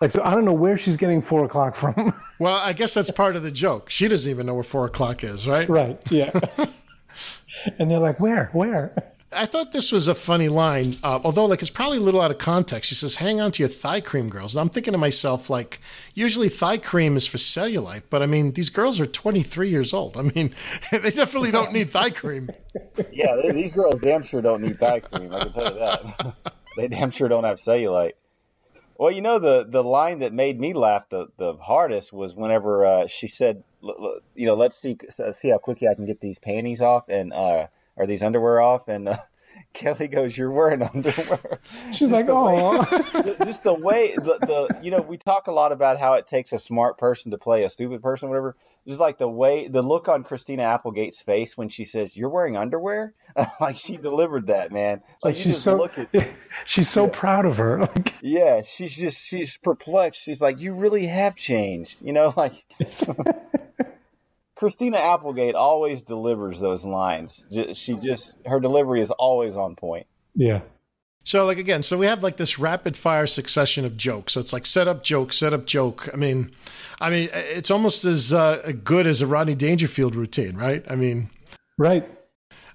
Like so, I don't know where she's getting four o'clock from. Well, I guess that's part of the joke. She doesn't even know where four o'clock is, right? Right. Yeah. and they're like, "Where? Where?" I thought this was a funny line, uh, although like it's probably a little out of context. She says, "Hang on to your thigh cream, girls." And I'm thinking to myself, like, usually thigh cream is for cellulite, but I mean, these girls are 23 years old. I mean, they definitely don't need thigh cream. Yeah, they, these girls damn sure don't need thigh cream. I can tell you that. they damn sure don't have cellulite. Well, you know the the line that made me laugh the the hardest was whenever uh, she said, you know, let's see see how quickly I can get these panties off and uh, or these underwear off, and uh, Kelly goes, "You're wearing underwear." She's like, "Oh." Just the way the, the you know we talk a lot about how it takes a smart person to play a stupid person, whatever. Just like the way the look on Christina Applegate's face when she says, "You're wearing underwear," like she delivered that, man. Like, she's so at, she's so yeah. proud of her. Like, yeah, she's just she's perplexed. She's like, "You really have changed," you know, like. Christina Applegate always delivers those lines. She just her delivery is always on point. Yeah. So like again, so we have like this rapid fire succession of jokes. So it's like set up joke, set up joke. I mean, I mean, it's almost as uh, good as a Rodney Dangerfield routine, right? I mean, right.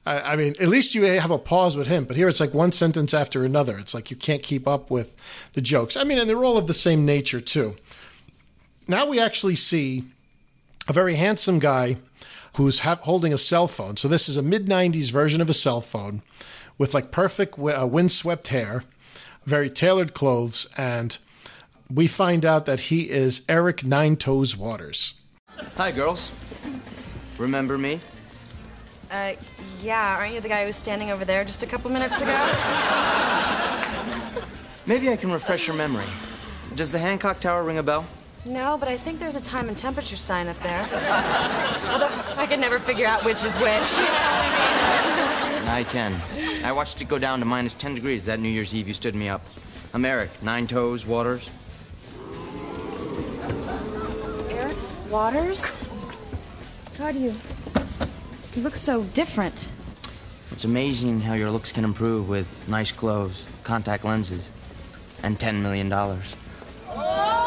I, I, mean, at least you have a pause with him, but here it's like one sentence after another. It's like you can't keep up with the jokes. I mean, and they're all of the same nature too. Now we actually see a very handsome guy who's ha- holding a cell phone. So this is a mid 90s version of a cell phone with like perfect w- uh, windswept hair, very tailored clothes, and we find out that he is Eric Nine Toes Waters. Hi, girls. Remember me? Uh, yeah. Aren't you the guy who was standing over there just a couple minutes ago? Maybe I can refresh your memory. Does the Hancock Tower ring a bell? No, but I think there's a time and temperature sign up there. Although I could never figure out which is which. You know what I, mean? I can. I watched it go down to minus 10 degrees that New Year's Eve you stood me up. I'm Eric, Nine Toes Waters. Eric Waters? God, you. You look so different. It's amazing how your looks can improve with nice clothes, contact lenses, and $10 million. Oh!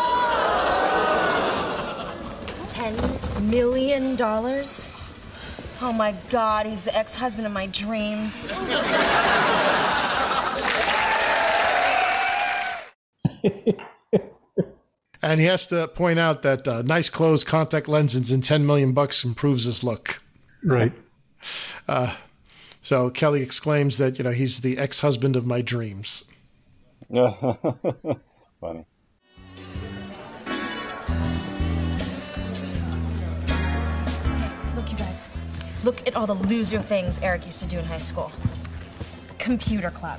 Ten million dollars? Oh my god, he's the ex-husband of my dreams. and he has to point out that uh, nice clothes, contact lenses, and 10 million bucks improves his look. Right. Uh, so Kelly exclaims that, you know, he's the ex husband of my dreams. Funny. Look at all the loser things Eric used to do in high school. Computer club.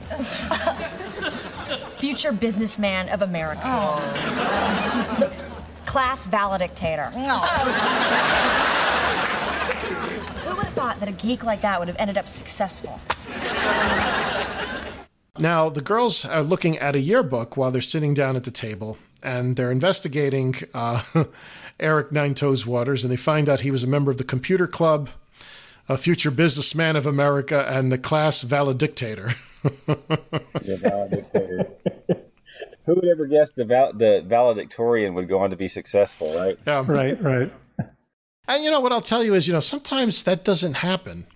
Future businessman of America. Look, class valedictator. Who would have thought that a geek like that would have ended up successful? Now, the girls are looking at a yearbook while they're sitting down at the table, and they're investigating uh, Eric Nine Toes Waters, and they find out he was a member of the Computer Club, a future businessman of America, and the class valedictator. The valedictorian. Who would ever guess the val- the valedictorian would go on to be successful, right? Yeah. Right, right. And you know what I'll tell you is, you know, sometimes that doesn't happen.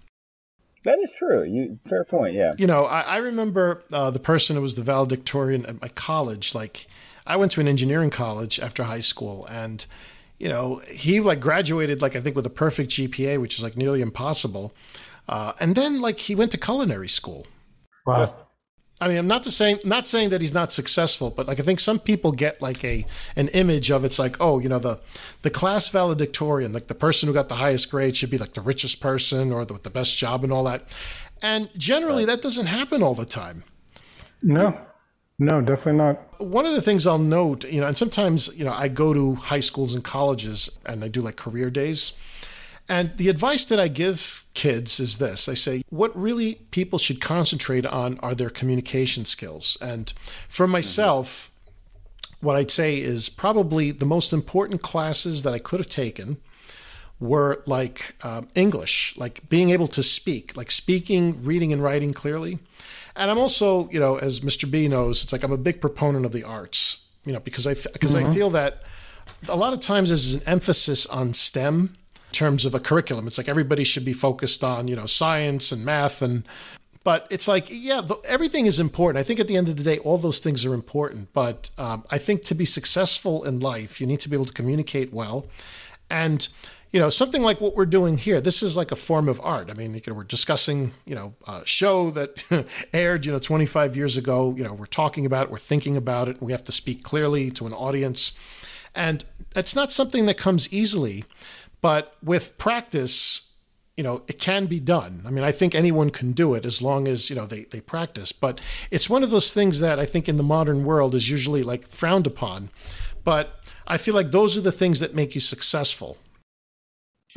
That is true. You fair point. Yeah. You know, I, I remember uh, the person who was the valedictorian at my college. Like, I went to an engineering college after high school, and you know, he like graduated like I think with a perfect GPA, which is like nearly impossible. Uh, and then like he went to culinary school. Wow. I mean, I'm not to saying not saying that he's not successful, but like I think some people get like a an image of it's like, oh, you know, the the class valedictorian, like the person who got the highest grade should be like the richest person or the, with the best job and all that. And generally, that doesn't happen all the time. No, no, definitely not. One of the things I'll note, you know, and sometimes, you know, I go to high schools and colleges and I do like career days. And the advice that I give kids is this I say, what really people should concentrate on are their communication skills. And for myself, what I'd say is probably the most important classes that I could have taken were like um, English, like being able to speak, like speaking, reading, and writing clearly. And I'm also, you know, as Mr. B knows, it's like I'm a big proponent of the arts, you know, because I because I Mhm. feel that a lot of times there's an emphasis on STEM in terms of a curriculum. It's like everybody should be focused on, you know, science and math and but it's like, yeah, the, everything is important. I think at the end of the day, all those things are important. But um, I think to be successful in life, you need to be able to communicate well. And, you know, something like what we're doing here, this is like a form of art. I mean, you know, we're discussing, you know, a show that aired, you know, 25 years ago. You know, we're talking about it, we're thinking about it, we have to speak clearly to an audience. And it's not something that comes easily. But with practice, you know, it can be done. I mean, I think anyone can do it as long as, you know, they, they practice. But it's one of those things that I think in the modern world is usually like frowned upon. But I feel like those are the things that make you successful.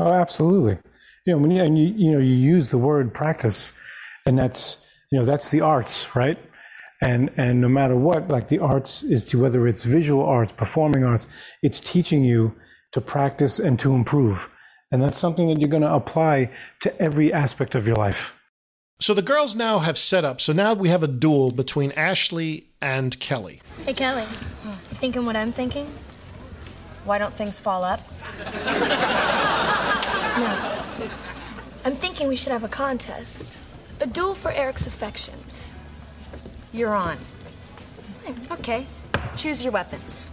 Oh, absolutely. You know, when you, and you, you know, you use the word practice, and that's, you know, that's the arts, right? And and no matter what, like the arts is to whether it's visual arts, performing arts, it's teaching you to practice and to improve, and that's something that you're going to apply to every aspect of your life. So the girls now have set up. So now we have a duel between Ashley and Kelly. Hey, Kelly. You thinking what I'm thinking? Why don't things fall up? No. I'm thinking we should have a contest. A duel for Eric's affections. You're on. Hmm. Okay. Choose your weapons.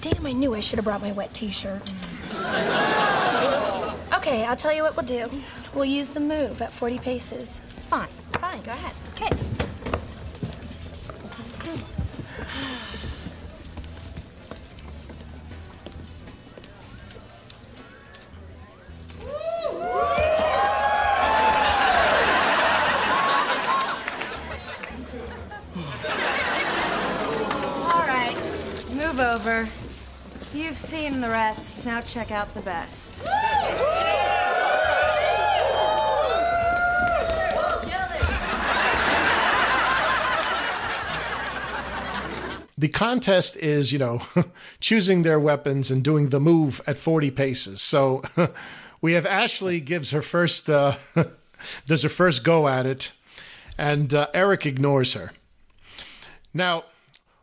Damn, I knew I should have brought my wet t-shirt. okay, I'll tell you what we'll do. We'll use the move at 40 paces. Fine, fine, go ahead. Okay. All right, move over. You've seen the rest. Now check out the best. The contest is, you know, choosing their weapons and doing the move at 40 paces. So we have Ashley gives her first, uh, does her first go at it, and uh, Eric ignores her. Now,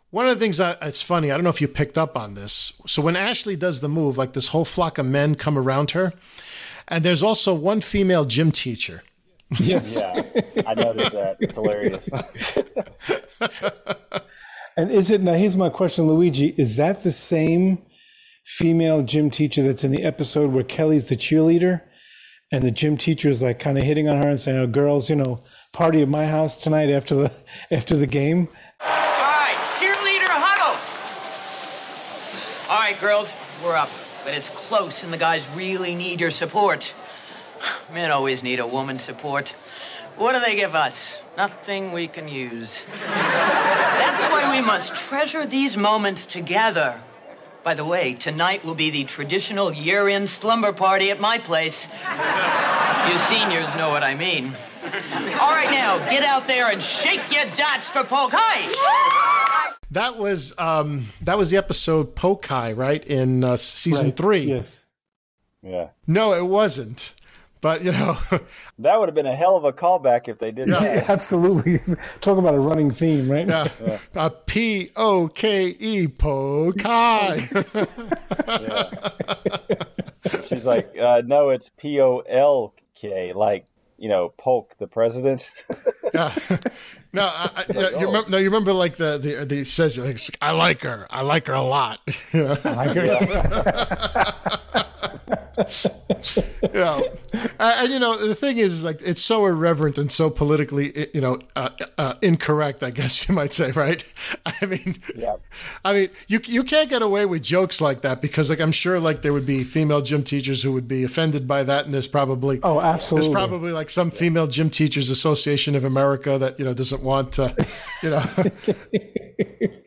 one of the things that it's funny, I don't know if you picked up on this. So when Ashley does the move, like this whole flock of men come around her, and there's also one female gym teacher. Yes. Yeah, I noticed that. It's hilarious. And is it now? Here's my question, Luigi. Is that the same female gym teacher that's in the episode where Kelly's the cheerleader, and the gym teacher is like kind of hitting on her and saying, "Oh, girls, you know, party at my house tonight after the after the game." All right, cheerleader huddle. All right, girls, we're up. But it's close, and the guys really need your support. Men always need a woman's support. What do they give us? Nothing we can use. That's why we must treasure these moments together. By the way, tonight will be the traditional year end slumber party at my place. You seniors know what I mean. All right, now, get out there and shake your dots for Polk High. That was um, that was the episode Poke High, right in uh, season Right, three. Yes. Yeah. No, it wasn't. But you know, That would have been a hell of a callback if they did that. Absolutely. Talk about a running theme, right? yeah, uh, P O K E Poke High. She's like, uh, no, it's P O L K, like you know, Polk, the president. yeah. No, I, I, you, you remember, no, you remember like the the, the says like, I like her, I like her a lot. I like her. you know, and, you know the thing is, is like it's so irreverent and so politically, you know, uh, uh, incorrect. I guess you might say, right? I mean, yeah. I mean, you you can't get away with jokes like that because, like, I'm sure like there would be female gym teachers who would be offended by that, and there's probably Oh, absolutely. there's probably like some female gym teachers association of America that you know doesn't want to, you know,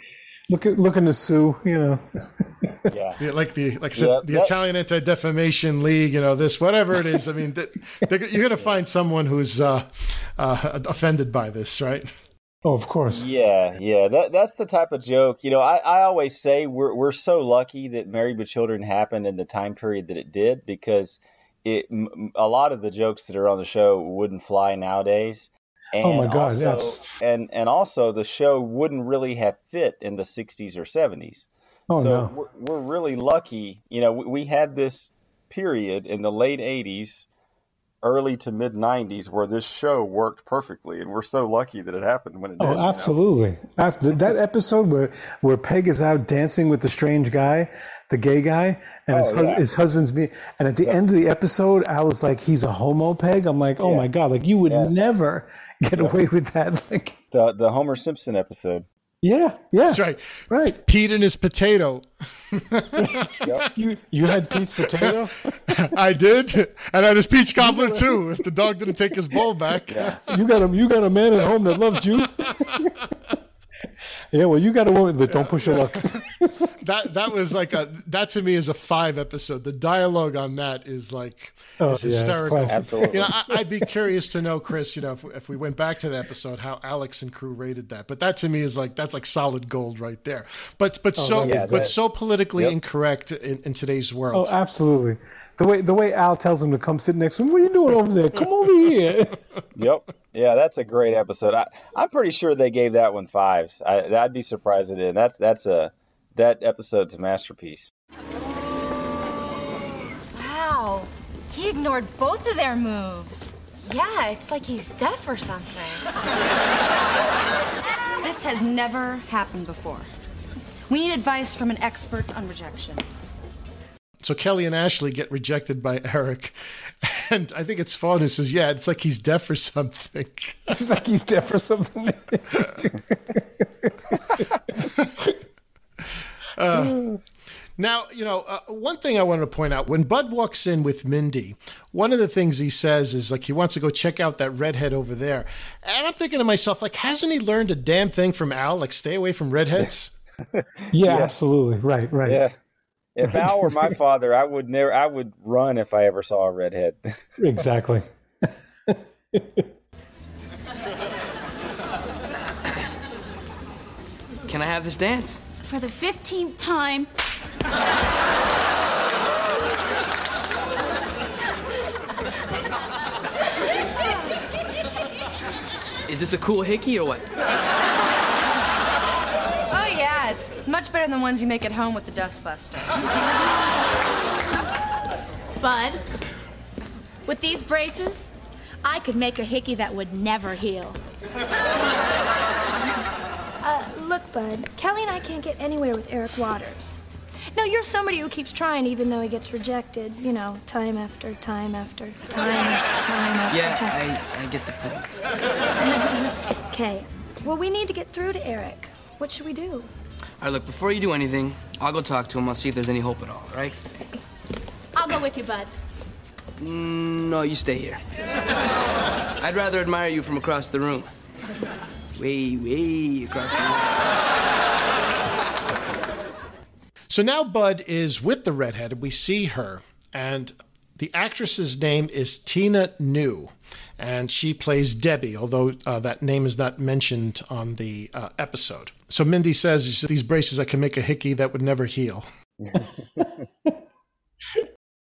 Look at looking to sue, you know. Yeah. Yeah, like the like I said, Yeah, the that- Italian Anti Defamation League, you know, this whatever it is. I mean, th- they- you're going to find someone who's uh, uh, offended by this, right? Oh, of course. Yeah, yeah, that that's the type of joke. You know, I, I always say we're we're so lucky that Married with Children happened in the time period that it did because it m- a lot of the jokes that are on the show wouldn't fly nowadays. Oh and Oh, my God, also, yes. And and also the show wouldn't really have fit in the 60s or 70s. Oh, so no. we're, we're really lucky. You know, we, we had this period in the late 80s, early to mid 90s where this show worked perfectly, and we're so lucky that it happened when it oh, did. Oh, know? absolutely. Ab- That episode where where Peg is out dancing with the strange guy, the gay guy, and his, Oh, hus- yeah. his husband's me. And at the end of the episode, Al was like, "He's a homo, Peg." I'm like, "Oh Yeah. my god!" Like you would never get away with that. Like, The the Homer Simpson episode. yeah, yeah, That's right. right. Pete and his potato. You you had Pete's potato. I did, and I had his peach cobbler too. If the dog didn't take his bowl back, You got a you got a man at home that loves you. yeah, well, you got a woman that don't push your luck. That that was like a that to me is a five episode. The dialogue on that is like Oh, is hysterical. classic. Absolutely. You know, I, I'd be curious to know, Chris. You know, if, if we went back to that episode, how Alex and crew rated that. But that to me is like that's like solid gold right there. But but oh, so that was but so politically Yep. incorrect in, in today's world. Oh, absolutely. The way the way Al tells him to come sit next to him. What are you doing over there? Come over here. Yep. Yeah, that's a great episode. I, I'm pretty sure they gave that one fives. I, I'd be surprised it didn't. That's that's a that episode's a masterpiece. Wow. He ignored both of their moves. Yeah, it's like he's deaf or something. This has never happened before. We need advice from an expert on rejection. So Kelly and Ashley get rejected by Eric, and I think it's Fawn who says, "Yeah, it's like he's deaf or something." It's like he's deaf or something. Uh, now, you know, uh, one thing I wanted to point out when Bud walks in with Mindy, one of the things he says is like he wants to go check out that redhead over there. And I'm thinking to myself, like, hasn't he learned a damn thing from Al? Like, stay away from redheads? Yeah, absolutely. Right, right. Yeah. If Al were my father, I would never. I would run if I ever saw a redhead. Exactly. Can I have this dance? For the 15th time. Is this a cool hickey or what? Oh, yeah, it's much better than the ones you make at home with the dustbuster. Bud, with these braces, I could make a hickey that would never heal. Look, Bud. Kelly and I can't get anywhere with Eric Waters. Now, you're somebody who keeps trying even though he gets rejected, you know, time after time after time after time after Yeah, time. I, I get the point. Okay. Well, we need to get through to Eric. What should we do? All right, look, before you do anything, I'll go talk to him. I'll see if there's any hope at all, all right? I'll go with you, Bud. Mm, No, you stay here. I'd rather admire you from across the room. Way, way across the room. So now Bud is with the redhead, and we see her, and the actress's name is Tina New, and she plays Debbie, although uh, that name is not mentioned on the uh, episode. So Mindy says these braces I can make a hickey that would never heal.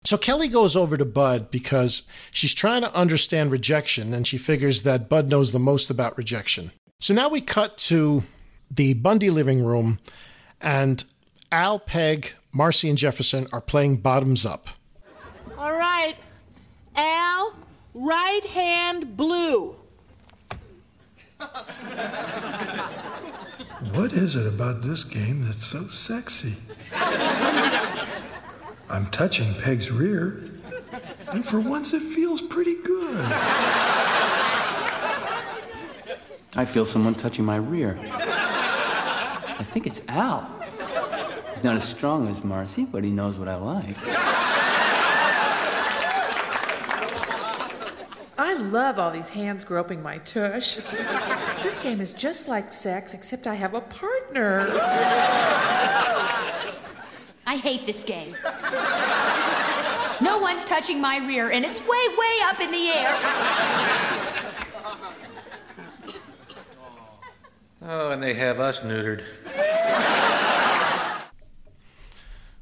So Kelly goes over to Bud because she's trying to understand rejection and she figures that Bud knows the most about rejection. So now we cut to the Bundy living room and Al, Peg, Marcy, and Jefferson are playing bottoms up. All right. Al, right hand blue. What is it about this game that's so sexy? I'm touching Peg's rear, and for once it feels pretty good. I feel someone touching my rear. I think it's Al. He's not as strong as Marcy, but he knows what I like. I love all these hands groping my tush. This game is just like sex, except I have a partner. I hate this game. No one's touching my rear, and it's way, way up in the air. Oh, and they have us neutered.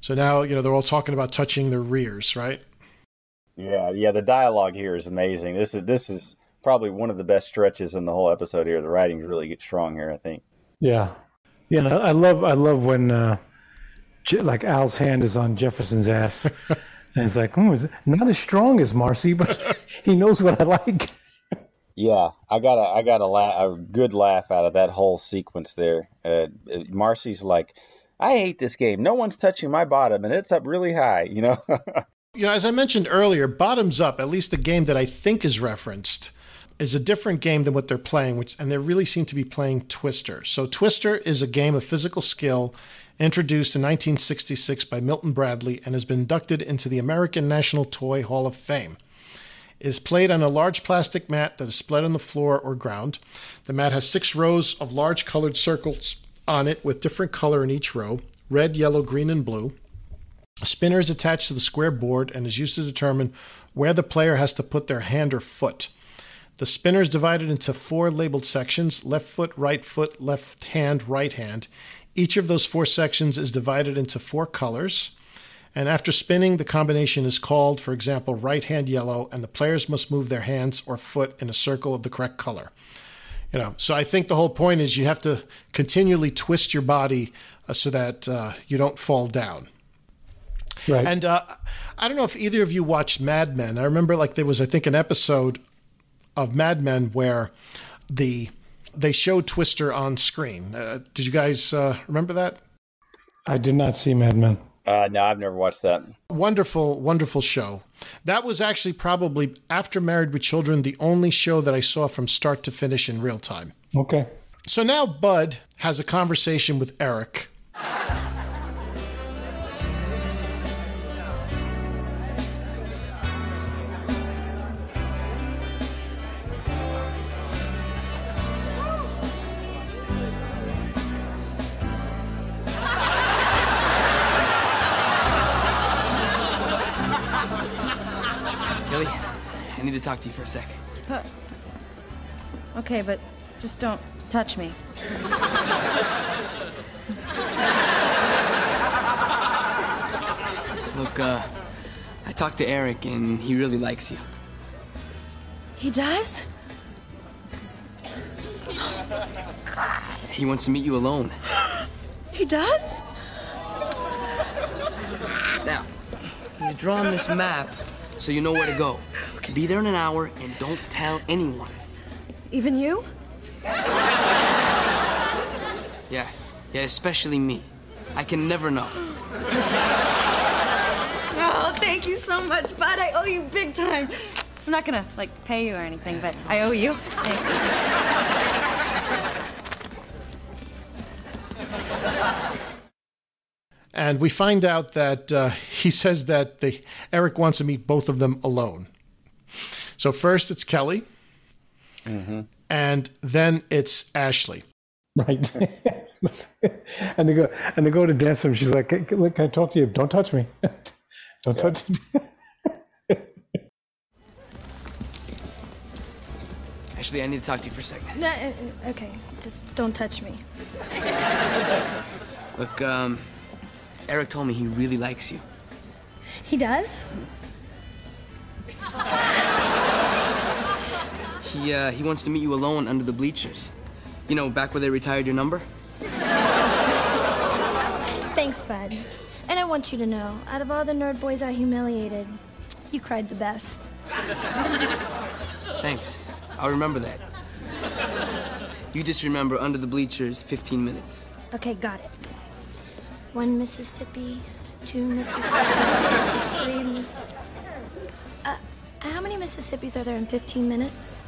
So now, you know, they're all talking about touching their rears, right? Yeah, yeah. The dialogue here is amazing. This is this is probably one of the best stretches in the whole episode here. The writing really gets strong here. I think. Yeah, yeah. and I love I love when uh, Je- like Al's hand is on Jefferson's ass, and it's like, hmm, is it not as strong as Marcy, but he knows what I like. Yeah, I got a I got a, la- a good laugh out of that whole sequence there. Uh, Marcy's like, I hate this game. No one's touching my bottom, and it's up really high. You know. You know, as I mentioned earlier, Bottoms Up, at least the game that I think is referenced, is a different game than what they're playing, which and they really seem to be playing Twister. So Twister is a game of physical skill introduced in 1966 by Milton Bradley and has been inducted into the American National Toy Hall of Fame. Is played on a large plastic mat that is spread on the floor or ground. The mat has six rows of large colored circles on it with different color in each row red, yellow, green, and blue. A spinner is attached to the square board and is used to determine where the player has to put their hand or foot. The spinner is divided into four labeled sections left foot, right foot, left hand, right hand. Each of those four sections is divided into four colors. And after spinning, the combination is called, for example, right hand yellow, and the players must move their hands or foot in a circle of the correct color. You know, so I think the whole point is you have to continually twist your body uh, so that uh, you don't fall down. Right. And uh, I don't know if either of you watched Mad Men. I remember like there was I think an episode of Mad Men where the they showed Twister on screen. Uh, did you guys uh, remember that? I did not see Mad Men. Uh, no, I've never watched that. Wonderful, wonderful show. That was actually probably after Married with Children the only show that I saw from start to finish in real time. Okay. So now Bud has a conversation with Eric. Talk to you for a sec. Okay, but just don't touch me. Look, uh, I talked to Eric and he really likes you. He does? He wants to meet you alone. He does? Now, he's drawn this map so you know where to go. Be there in an hour and don't tell anyone. Even you? Yeah, Yeah, especially me. I can never know. Oh, thank you so much, bud. I owe you big time. I'm not gonna like pay you or anything, but I owe you. Thanks. And we find out that uh, he says that they, Eric wants to meet both of them alone. So first it's Kelly, and then it's Ashley. Right. and they go and they go to dance with him. She's like, "Can, can can I talk to you? Don't touch me. Don't touch me." Ashley, I need to talk to you for a second. No, uh, uh, okay, just don't touch me. Look, um, Eric told me he really likes you. He does? He, uh, he wants to meet you alone under the bleachers. You know, back where they retired your number? Thanks, bud. And I want you to know, out of all the nerd boys I humiliated, you cried the best. Thanks. I'll remember that. You just remember under the bleachers, 15 minutes. Okay, got it. One Mississippi, two Mississippi, three Miss. Uh, how many Mississippis are there in 15 minutes?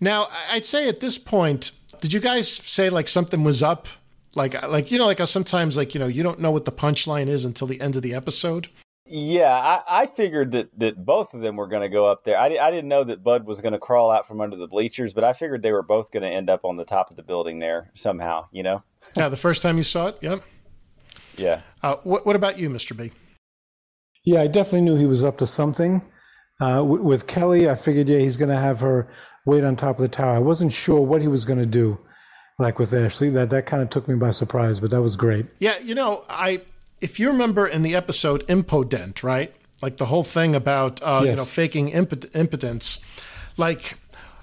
Now, I- I'd say at this point, did you guys say like something was up? Like, like you know, like sometimes like you know you don't know what the punchline is until the end of the episode. Yeah, I, I figured that, that both of them were going to go up there. I, I didn't know that Bud was going to crawl out from under the bleachers, but I figured they were both going to end up on the top of the building there somehow, you know? Yeah, the first time you saw it. Yep. Yeah. Uh, what What about you, Mister B? Yeah, I definitely knew he was up to something. Uh, w- with Kelly, I figured, yeah, he's going to have her wait on top of the tower. I wasn't sure what he was going to do, like with Ashley. That that kind of took me by surprise, but that was great. Yeah, you know, I if you remember in the episode Impo-Dent, right? Like the whole thing about uh, you know faking impot- impotence. Like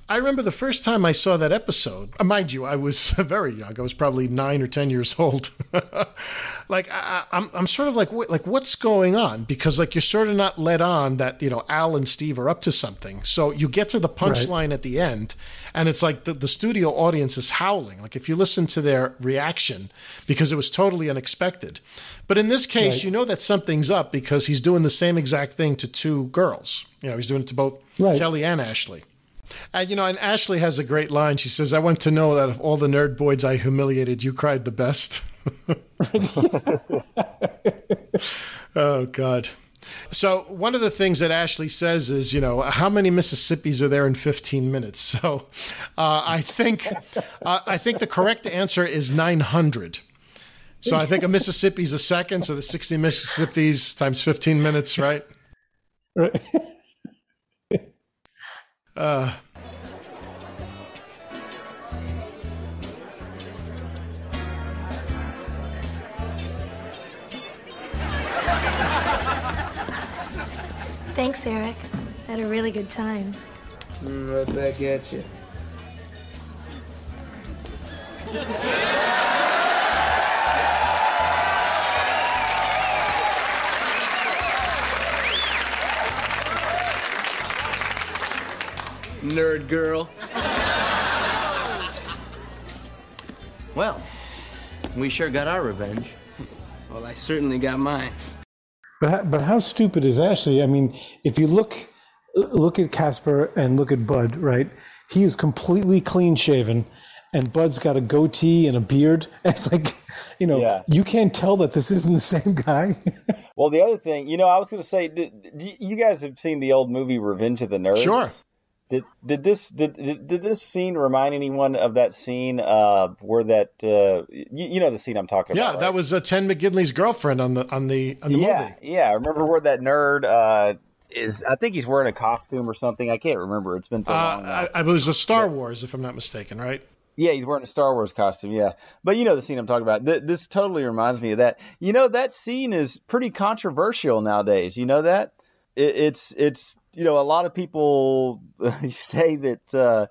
I remember the first time I saw that episode. uh, Mind you, I was very young. I was probably nine or ten years old. like I, I- I'm, I'm sort of like, wait, like what's going on? Because like you're sort of not led on that you know Al and Steve are up to something. So you get to the punchline at the end, and it's like the, the studio audience is howling. Like if you listen to their reaction, because it was totally unexpected. But in this case, Right. you know that something's up because he's doing the same exact thing to two girls. You know, he's doing it to both Right. Kelly and Ashley. And you know, and Ashley has a great line. She says, "I want to know that of all the nerd boys I humiliated, you cried the best." oh God. So one of the things that Ashley says is, you know, how many Mississippis are there in 15 minutes? So uh, I think uh, I think the correct answer is 900. So I think a Mississippi's a second, so the 60 Mississippis times 15 minutes, right? Right. Uh, Thanks, Eric. I had a really good time. Mm, right back at you. Nerd girl. Well, we sure got our revenge. Well, I certainly got mine. But how, but how stupid is Ashley? I mean, if you look look at Casper and look at Bud, right? He is completely clean shaven, and Bud's got a goatee and a beard. It's like, you know, you can't tell that this isn't the same guy. Well, the other thing, you know, I was going to say, did, did you guys have seen the old movie Revenge of the Nerds? Sure. Did did this did, did did this scene remind anyone of that scene uh, where that uh, you, you know the scene I'm talking yeah, about? Yeah, that was uh, Ted McGinley's girlfriend on the on the on the yeah, movie. yeah. I remember where that nerd uh, is? I think he's wearing a costume or something. I can't remember. It's been so long. Uh, I, I believe it was a Star Wars, if I'm not mistaken, right? Yeah, he's wearing a Star Wars costume. Yeah, but you know the scene I'm talking about. Th- this totally reminds me of that. You know that scene is pretty controversial nowadays. You know that it, it's it's you know a lot of people say that uh,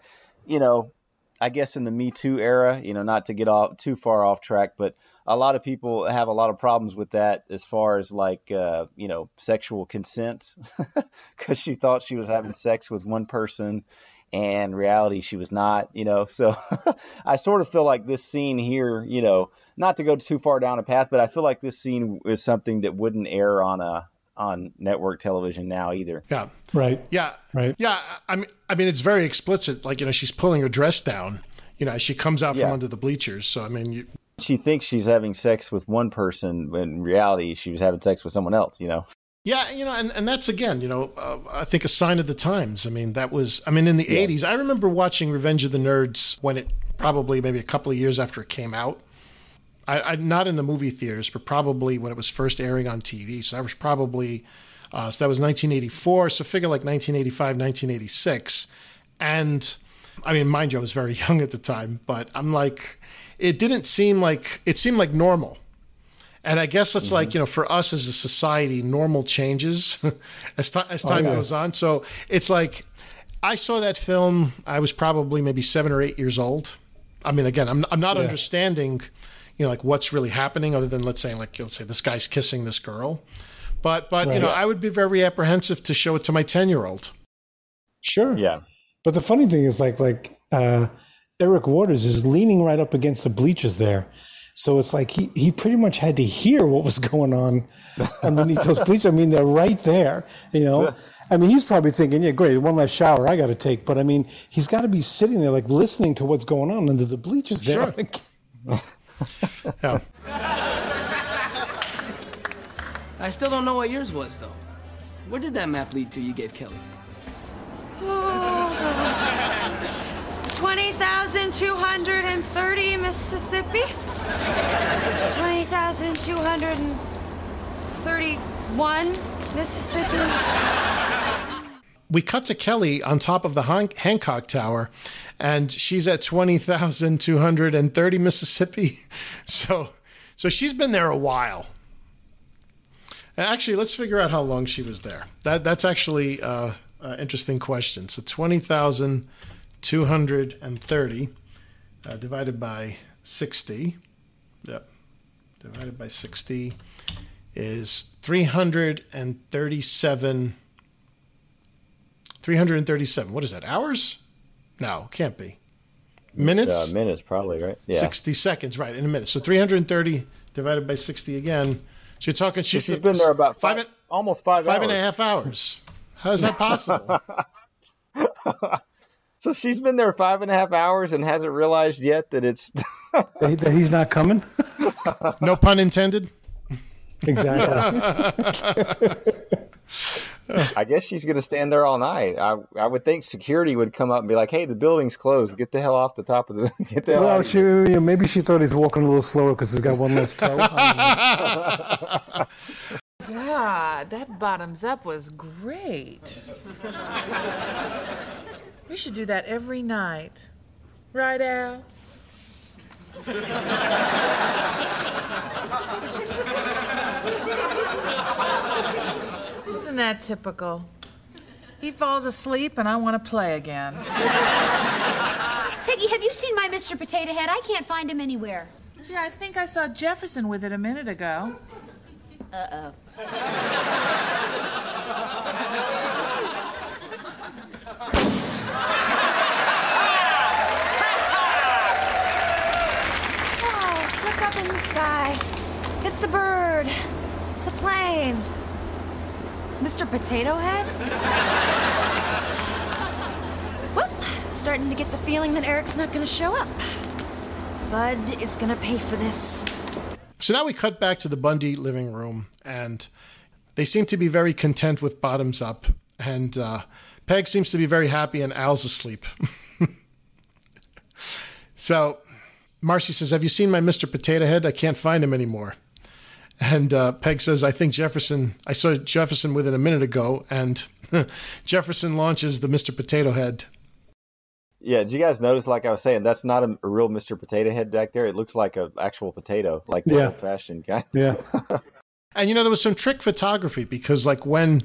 you know I guess in the Me Too era, you know, not to get off too far off track, but a lot of people have a lot of problems with that as far as like uh, you know sexual consent because she thought she was having sex with one person and reality she was not. You know, so I sort of feel like this scene here, you know, not to go too far down a path, but I feel like this scene is something that wouldn't air on a on network television now either. Yeah. Right. Yeah. Right. Yeah. I mean, I mean, it's very explicit. Like you know, she's pulling her dress down. You know, as she comes out Yeah. from under the bleachers. So I mean, you, She thinks she's having sex with one person, but in reality, she was having sex with someone else. You know. Yeah, you know, and, and that's again, you know, uh, I think a sign of the times. I mean, that was, I mean, in the Yeah. 80s, I remember watching Revenge of the Nerds when it probably maybe a couple of years after it came out. I, I not in the movie theaters, but probably when it was first airing on TV. So that was probably, uh, so that was 1984. So figure like 1985, 1986. And I mean, mind you, I was very young at the time, but I'm like, it didn't seem like, it seemed like normal. And I guess it's like, you know, for us as a society, normal changes as, ti as Oh, time yeah. goes on. So it's like, I saw that film, I was probably maybe seven or eight years old. I mean, again, I'm, I'm not Yeah. understanding, you know, like what's really happening other than let's say, like, let's say this guy's kissing this girl. But, but, you know, I would be very apprehensive to show it to my 10 year old. Sure. Yeah. But the funny thing is, like, like uh, Eric Waters is leaning right up against the bleachers there, so it's like he he pretty much had to hear what was going on underneath those bleachers. I mean, they're right there. You know. I mean, he's probably thinking, "Yeah, great, one last shower I got to take." But I mean, he's got to be sitting there, like, listening to what's going on under the bleachers there. Sure. Like, Yeah. I still don't know what yours was, though. Where did that map lead to you gave Kelly? Oh, gosh. 20,230 Mississippi. 20,231 Mississippi. We cut to Kelly on top of the Han- Hancock Tower, and she's at twenty thousand two hundred and thirty Mississippi. So, so she's been there a while. And actually, let's figure out how long she was there. That that's actually uh, an interesting question. So twenty thousand two hundred and thirty uh, divided by sixty. Yep, divided by sixty is three hundred and thirty-seven. 337. What is that? Hours? No, can't be. Minutes? Uh, minutes, probably right. Yeah. 60 seconds, right, in a minute. So 330 divided by 60 again. So you're talking, she, She's been there about five, five, almost five, five hours. and a half hours. How is that possible? So she's been there five and a half hours and hasn't realized yet that it's that, he- that he's not coming. no pun intended. Exactly. I guess she's going to stand there all night. I I would think security would come up and be like, "Hey, the building's closed. Get the hell off the top of the get the well, she, you know, maybe she thought he's walking a little slower because he's got one less toe. God, that bottoms up was great. we should do that every night. Right, Al? Isn't that typical? He falls asleep and I want to play again. Peggy, have you seen my Mr. Potato Head? I can't find him anywhere. Gee, I think I saw Jefferson with it a minute ago. Uh Oh, look up in the sky. It's a bird. It's a plane. It's Mr. Potato Head. well, starting to get the feeling that Eric's not to show up. Bud is to pay for this. So now we cut back to the Bundy living room, and they seem to be very content with bottoms up. And uh, Peg seems to be very happy, and Al's asleep. so Marcy says, Have you seen my Mr. Potato Head? I can't find him anymore. And uh, Peg says, I think Jefferson, I saw Jefferson with it a minute ago, and Jefferson launches the Mr. Potato Head. Yeah, did you guys notice? Like I was saying, that's not a, a real Mr. Potato Head back there. It looks like an actual potato, like the Yeah. old-fashioned guy. Yeah. And you know there was some trick photography because like when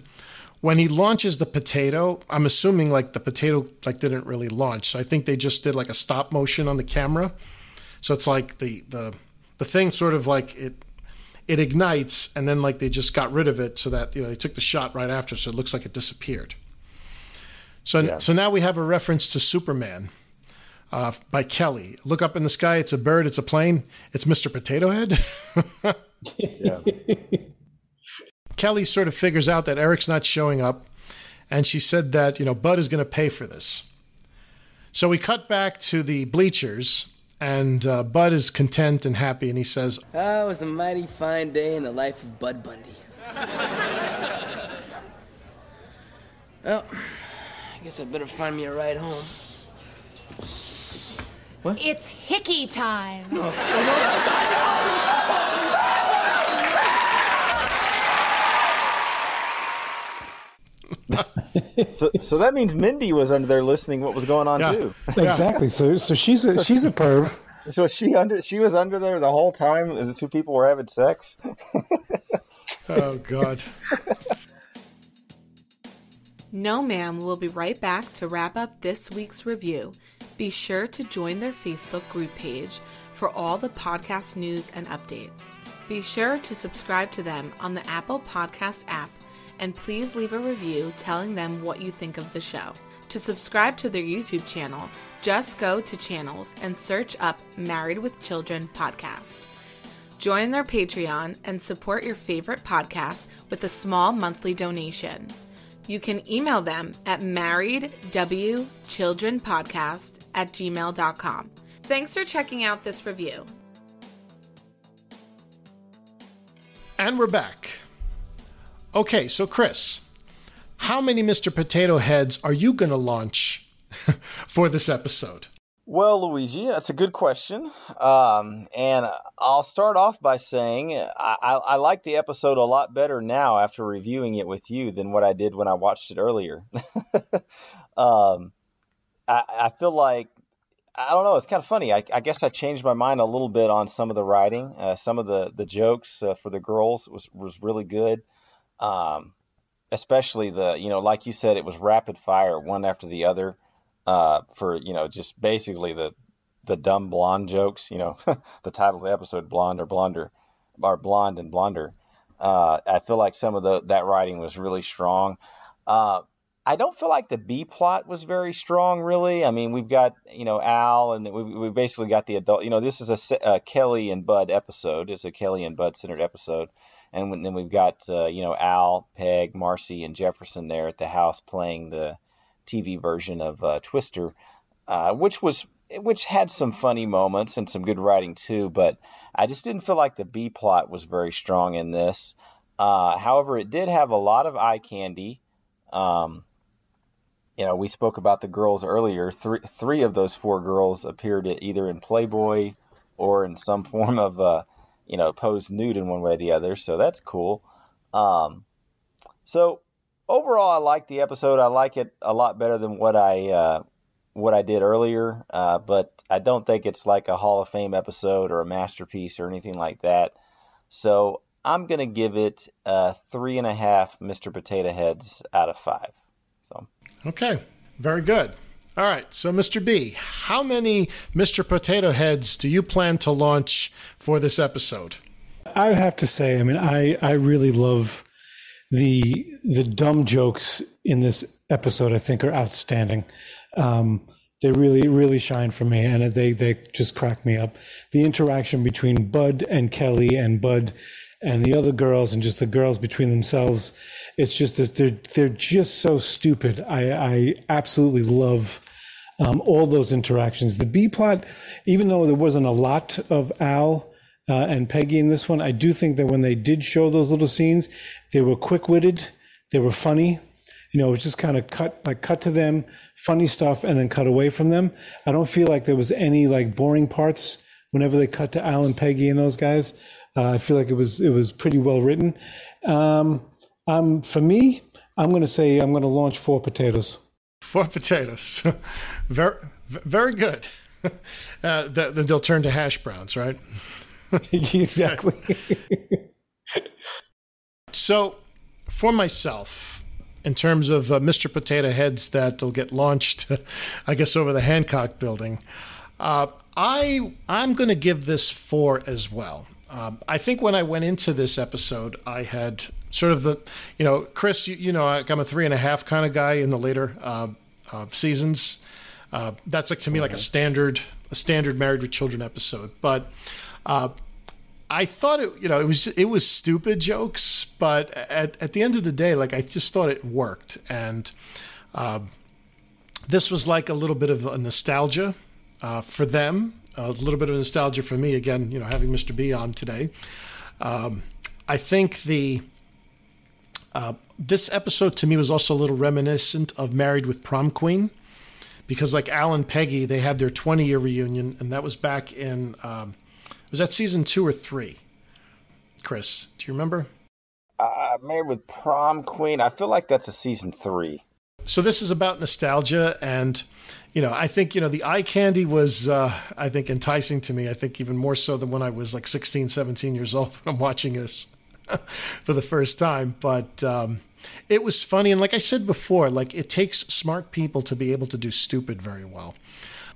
when he launches the potato, I'm assuming like the potato like didn't really launch. So I think they just did like a stop motion on the camera. So it's like the the the thing sort of like it it ignites and then like they just got rid of it so that you know they took the shot right after so it looks like it disappeared. So, Yeah. so now we have a reference to Superman uh, by Kelly. Look up in the sky. It's a bird. It's a plane. It's Mr. Potato Head. Kelly sort of figures out that Eric's not showing up, and she said that you know Bud is going to pay for this. So we cut back to the bleachers, and uh, Bud is content and happy, and he says, Oh, it was a mighty fine day in the life of Bud Bundy. well, I guess I better find me a ride home. What? It's hickey time. So, so that means Mindy was under there listening what was going on too. Exactly. So so she's a she's a perv. So she under she was under there the whole time, and the two people were having sex. "Oh God." No, ma'am. We'll be right back to wrap up this week's review. Be sure to join their Facebook group page for all the podcast news and updates. Be sure to subscribe to them on the Apple Podcast app and please leave a review telling them what you think of the show. To subscribe to their YouTube channel, just go to channels and search up Married with Children podcast. Join their Patreon and support your favorite podcast with a small monthly donation. You can email them at marriedwchildrenpodcast at gmail.com. Thanks for checking out this review. And we're back. Okay, so Chris, how many Mr. Potato Heads are you going to launch for this episode? Well, Luigi, that's a good question. Um, and I'll start off by saying I, I, I like the episode a lot better now after reviewing it with you than what I did when I watched it earlier. um, I, I feel like I don't know. It's kind of funny. I, guess I changed my mind a little bit on some of the writing. Uh, some of the the jokes uh, for the girls was was really good. Um, especially the you know, like you said, it was rapid fire, one after the other. Uh, for you know, just basically the the dumb blonde jokes. You know, the title of the episode, "Blonde or Blonder," or "Blonde and Blonder." Uh, I feel like some of the that writing was really strong. Uh, I don't feel like the B plot was very strong, really. I mean, we've got you know Al, and we we basically got the adult. You know, this is a, a Kelly and Bud episode. It's a Kelly and Bud centered episode, and then we've got uh, you know Al, Peg, Marcy, and Jefferson there at the house playing the TV version of uh, Twister, uh, which was which had some funny moments and some good writing too. But I just didn't feel like the B plot was very strong in this. Uh, however, it did have a lot of eye candy. Um, you know, we spoke about the girls earlier. Three three of those four girls appeared either in Playboy or in some form of uh, you know, posed nude in one way or the other. So that's cool. Um, so overall, I like the episode. I like it a lot better than what I uh, what I did earlier. Uh, but I don't think it's like a Hall of Fame episode or a masterpiece or anything like that. So I'm gonna give it uh, three and a half Mr. Potato Heads out of five. So Okay, very good. All right, so Mr. B, how many Mr. Potato Heads do you plan to launch for this episode? I'd have to say, I mean, I, I really love the the dumb jokes in this episode. I think are outstanding. Um, they really really shine for me, and they they just crack me up. The interaction between Bud and Kelly, and Bud and the other girls, and just the girls between themselves. It's just that they're they're just so stupid. I I absolutely love um, all those interactions. The B plot, even though there wasn't a lot of Al uh, and Peggy in this one, I do think that when they did show those little scenes, they were quick witted, they were funny. You know, it was just kind of cut like cut to them, funny stuff, and then cut away from them. I don't feel like there was any like boring parts whenever they cut to Al and Peggy and those guys. Uh, I feel like it was it was pretty well written. Um, um, for me, I'm going to say I'm going to launch four potatoes. Four potatoes. very, very good. Uh, they'll turn to hash browns, right? exactly. so, for myself, in terms of uh, Mr. Potato Heads that'll get launched, I guess, over the Hancock building, uh, I I'm going to give this four as well. Um, I think when I went into this episode, I had sort of the, you know, Chris, you, you know, I'm a three and a half kind of guy in the later uh, uh, seasons. Uh, that's like to me like a standard a standard Married with Children episode. But uh, I thought it you know it was it was stupid jokes, but at at the end of the day, like I just thought it worked, and uh, this was like a little bit of a nostalgia uh, for them, a little bit of nostalgia for me. Again, you know, having Mr. B on today. Um, I think the uh, this episode to me was also a little reminiscent of Married with Prom Queen, because like Al and Peggy, they had their 20 year reunion, and that was back in um, was that season two or three? Chris, do you remember? Uh, Married with Prom Queen. I feel like that's a season three. So this is about nostalgia, and you know, I think you know the eye candy was, uh, I think, enticing to me. I think even more so than when I was like 16, 17 years old when I'm watching this for the first time. But um, it was funny, and like I said before, like it takes smart people to be able to do stupid very well.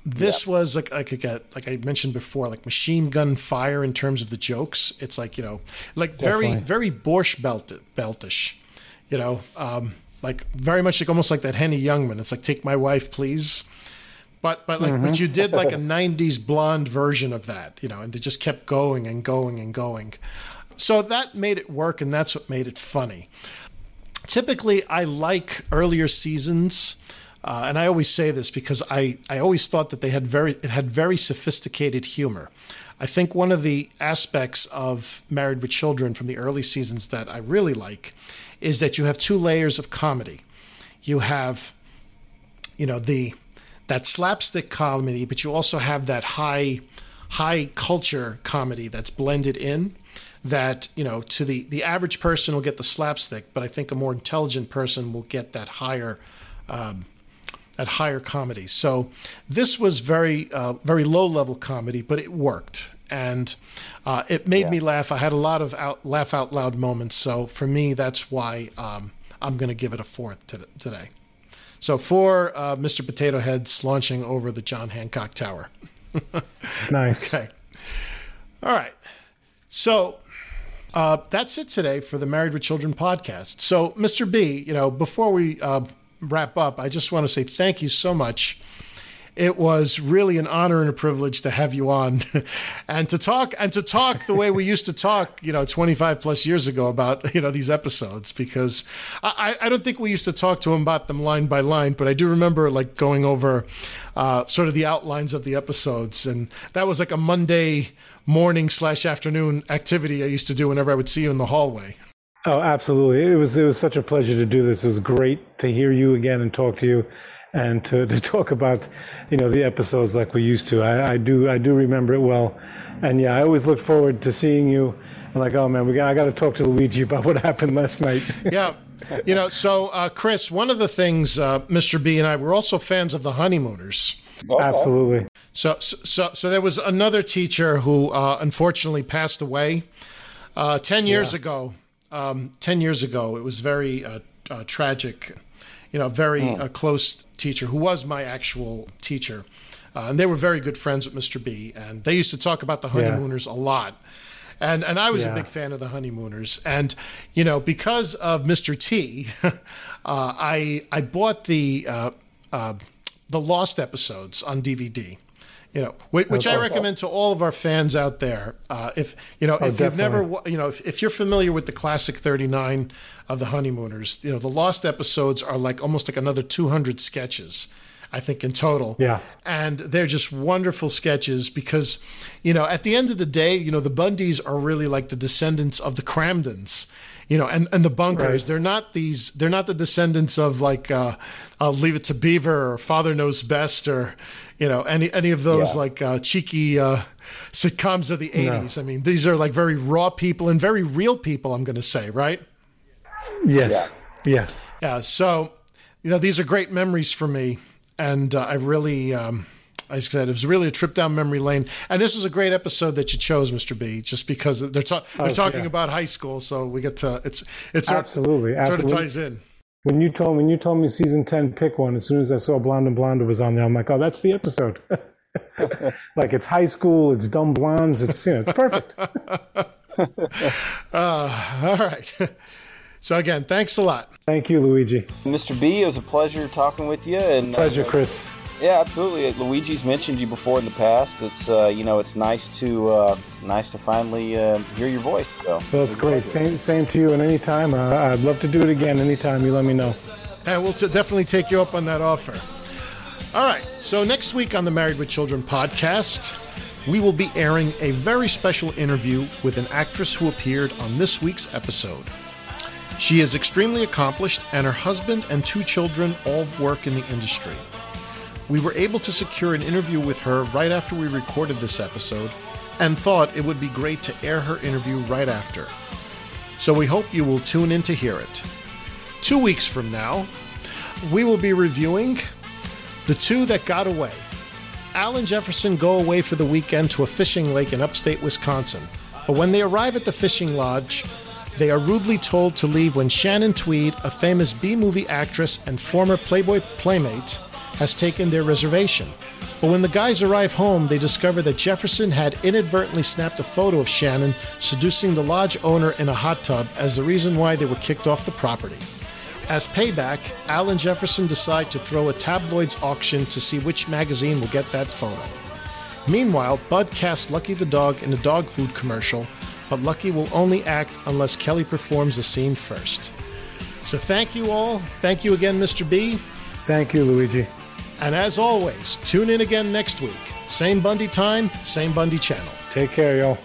This was like like a, like I mentioned before, like machine gun fire in terms of the jokes. It's like you know, like very Definitely. very Borscht belt beltish, you know, um, like very much like almost like that Henny Youngman. It's like take my wife, please. But but like but Mhm. you did like a '90s blonde version of that, you know, and it just kept going and going and going. So that made it work, and that's what made it funny typically I like earlier seasons. Uh, and I always say this because I, I always thought that they had very it had very sophisticated humor. I think one of the aspects of Married with Children from the early seasons that I really like is that you have two layers of comedy. You have, you know, the that slapstick comedy, but you also have that high high culture comedy that's blended in that you know to the the average person will get the slapstick but i think a more intelligent person will get that higher um, that higher comedy. So this was very uh, very low level comedy but it worked. And uh, it made me laugh. I had a lot of out, laugh out loud moments. So for me that's why um, i'm going to give it a fourth to, today so for uh, mr potato heads launching over the john hancock tower Nice. Okay. All right. So uh, that's it today for the Married with Children podcast. So, Mr. B, you know, before we uh, wrap up, I just want to say thank you so much. It was really an honor and a privilege to have you on, and to talk and to talk the way we used to talk, you know, 25 plus years ago about you know these episodes. Because I, I don't think we used to talk to him about them line by line, but I do remember like going over uh, sort of the outlines of the episodes, and that was like a Monday morning slash afternoon activity I used to do whenever I would see you in the hallway. Oh, absolutely. It was it was such a pleasure to do this. It was great to hear you again and talk to you, and to, to talk about you know the episodes like we used to. I, I do I do remember it well, and yeah, I always look forward to seeing you. I'm like, oh man, we got, I got to talk to Luigi about what happened last night. yeah. You know, so uh, Chris, one of the things uh, Mr. B and I were also fans of the Honeymooners. Absolutely. So, so, so there was another teacher who uh, unfortunately passed away uh, ten years Yeah. ago. Um, ten years ago, it was very uh, uh, tragic. You know, very uh, close teacher who was my actual teacher, uh, and they were very good friends with Mr. B. And they used to talk about the Yeah. honeymooners a lot. And and I was a big fan of the honeymooners. And you know, because of Mr. T, uh, I I bought the uh, uh, the Lost episodes on DVD. You know, which, which I recommend to all of our fans out there. Uh, if you know, oh, if definitely. you've never, you know, if, if you're familiar with the classic 39 of the Honeymooners, you know, the Lost episodes are like almost like another 200 sketches, I think in total. Yeah. And they're just wonderful sketches because, you know, at the end of the day, you know, the Bundys are really like the descendants of the Kramdens. You know, and, and the Bunkers, Right. they're not these, they're not the descendants of like, uh, uh, Leave It to Beaver or Father Knows Best or, you know, any, any of those Yeah. like uh, cheeky uh, sitcoms of the 80s. I mean, these are like very raw people and very real people, I'm going to say, right? Yes. Yeah. Yeah. So, you know, these are great memories for me. And uh, I really, um, like I said, it was really a trip down memory lane. And this was a great episode that you chose, Mr. B, just because they're, ta- they're Oh, talking yeah. about high school. So we get to, it's, it's sort- Absolutely. sort of ties in. When you told when you told me season ten pick one, as soon as I saw Blonde and Blonde was on there, I'm like, oh, that's the episode. like it's high school, it's dumb blondes, it's you know, it's perfect. Uh, all right. So again, thanks a lot. Thank you, Luigi. Mr. B, it was a pleasure talking with you. And Pleasure, uh, Chris. Yeah, absolutely. Luigi's mentioned you before in the past. It's uh, you know it's nice to uh, nice to finally uh, hear your voice. So So it's great. Same, same to you. And anytime, uh, I'd love to do it again. Anytime you let me know. And we'll t- definitely take you up on that offer. All right. So next week on the Married with Children podcast, we will be airing a very special interview with an actress who appeared on this week's episode. She is extremely accomplished, and her husband and two children all work in the industry. We were able to secure an interview with her right after we recorded this episode and thought it would be great to air her interview right after. So we hope you will tune in to hear it. Two weeks from now, we will be reviewing The Two That Got Away. Al and Jefferson go away for the weekend to a fishing lake in upstate Wisconsin. But when they arrive at the fishing lodge, they are rudely told to leave when Shannon Tweed, a famous B movie actress and former Playboy playmate, has taken their reservation. But when the guys arrive home, they discover that Jefferson had inadvertently snapped a photo of Shannon seducing the lodge owner in a hot tub as the reason why they were kicked off the property. As payback, Al and Jefferson decide to throw a tabloid's auction to see which magazine will get that photo. Meanwhile, Bud casts Lucky the dog in a dog food commercial, but Lucky will only act unless Kelly performs the scene first. So thank you all. Thank you again, Mr. B. Thank you, Luigi. And as always, tune in again next week. Same Bundy time, same Bundy channel. Take care, y'all.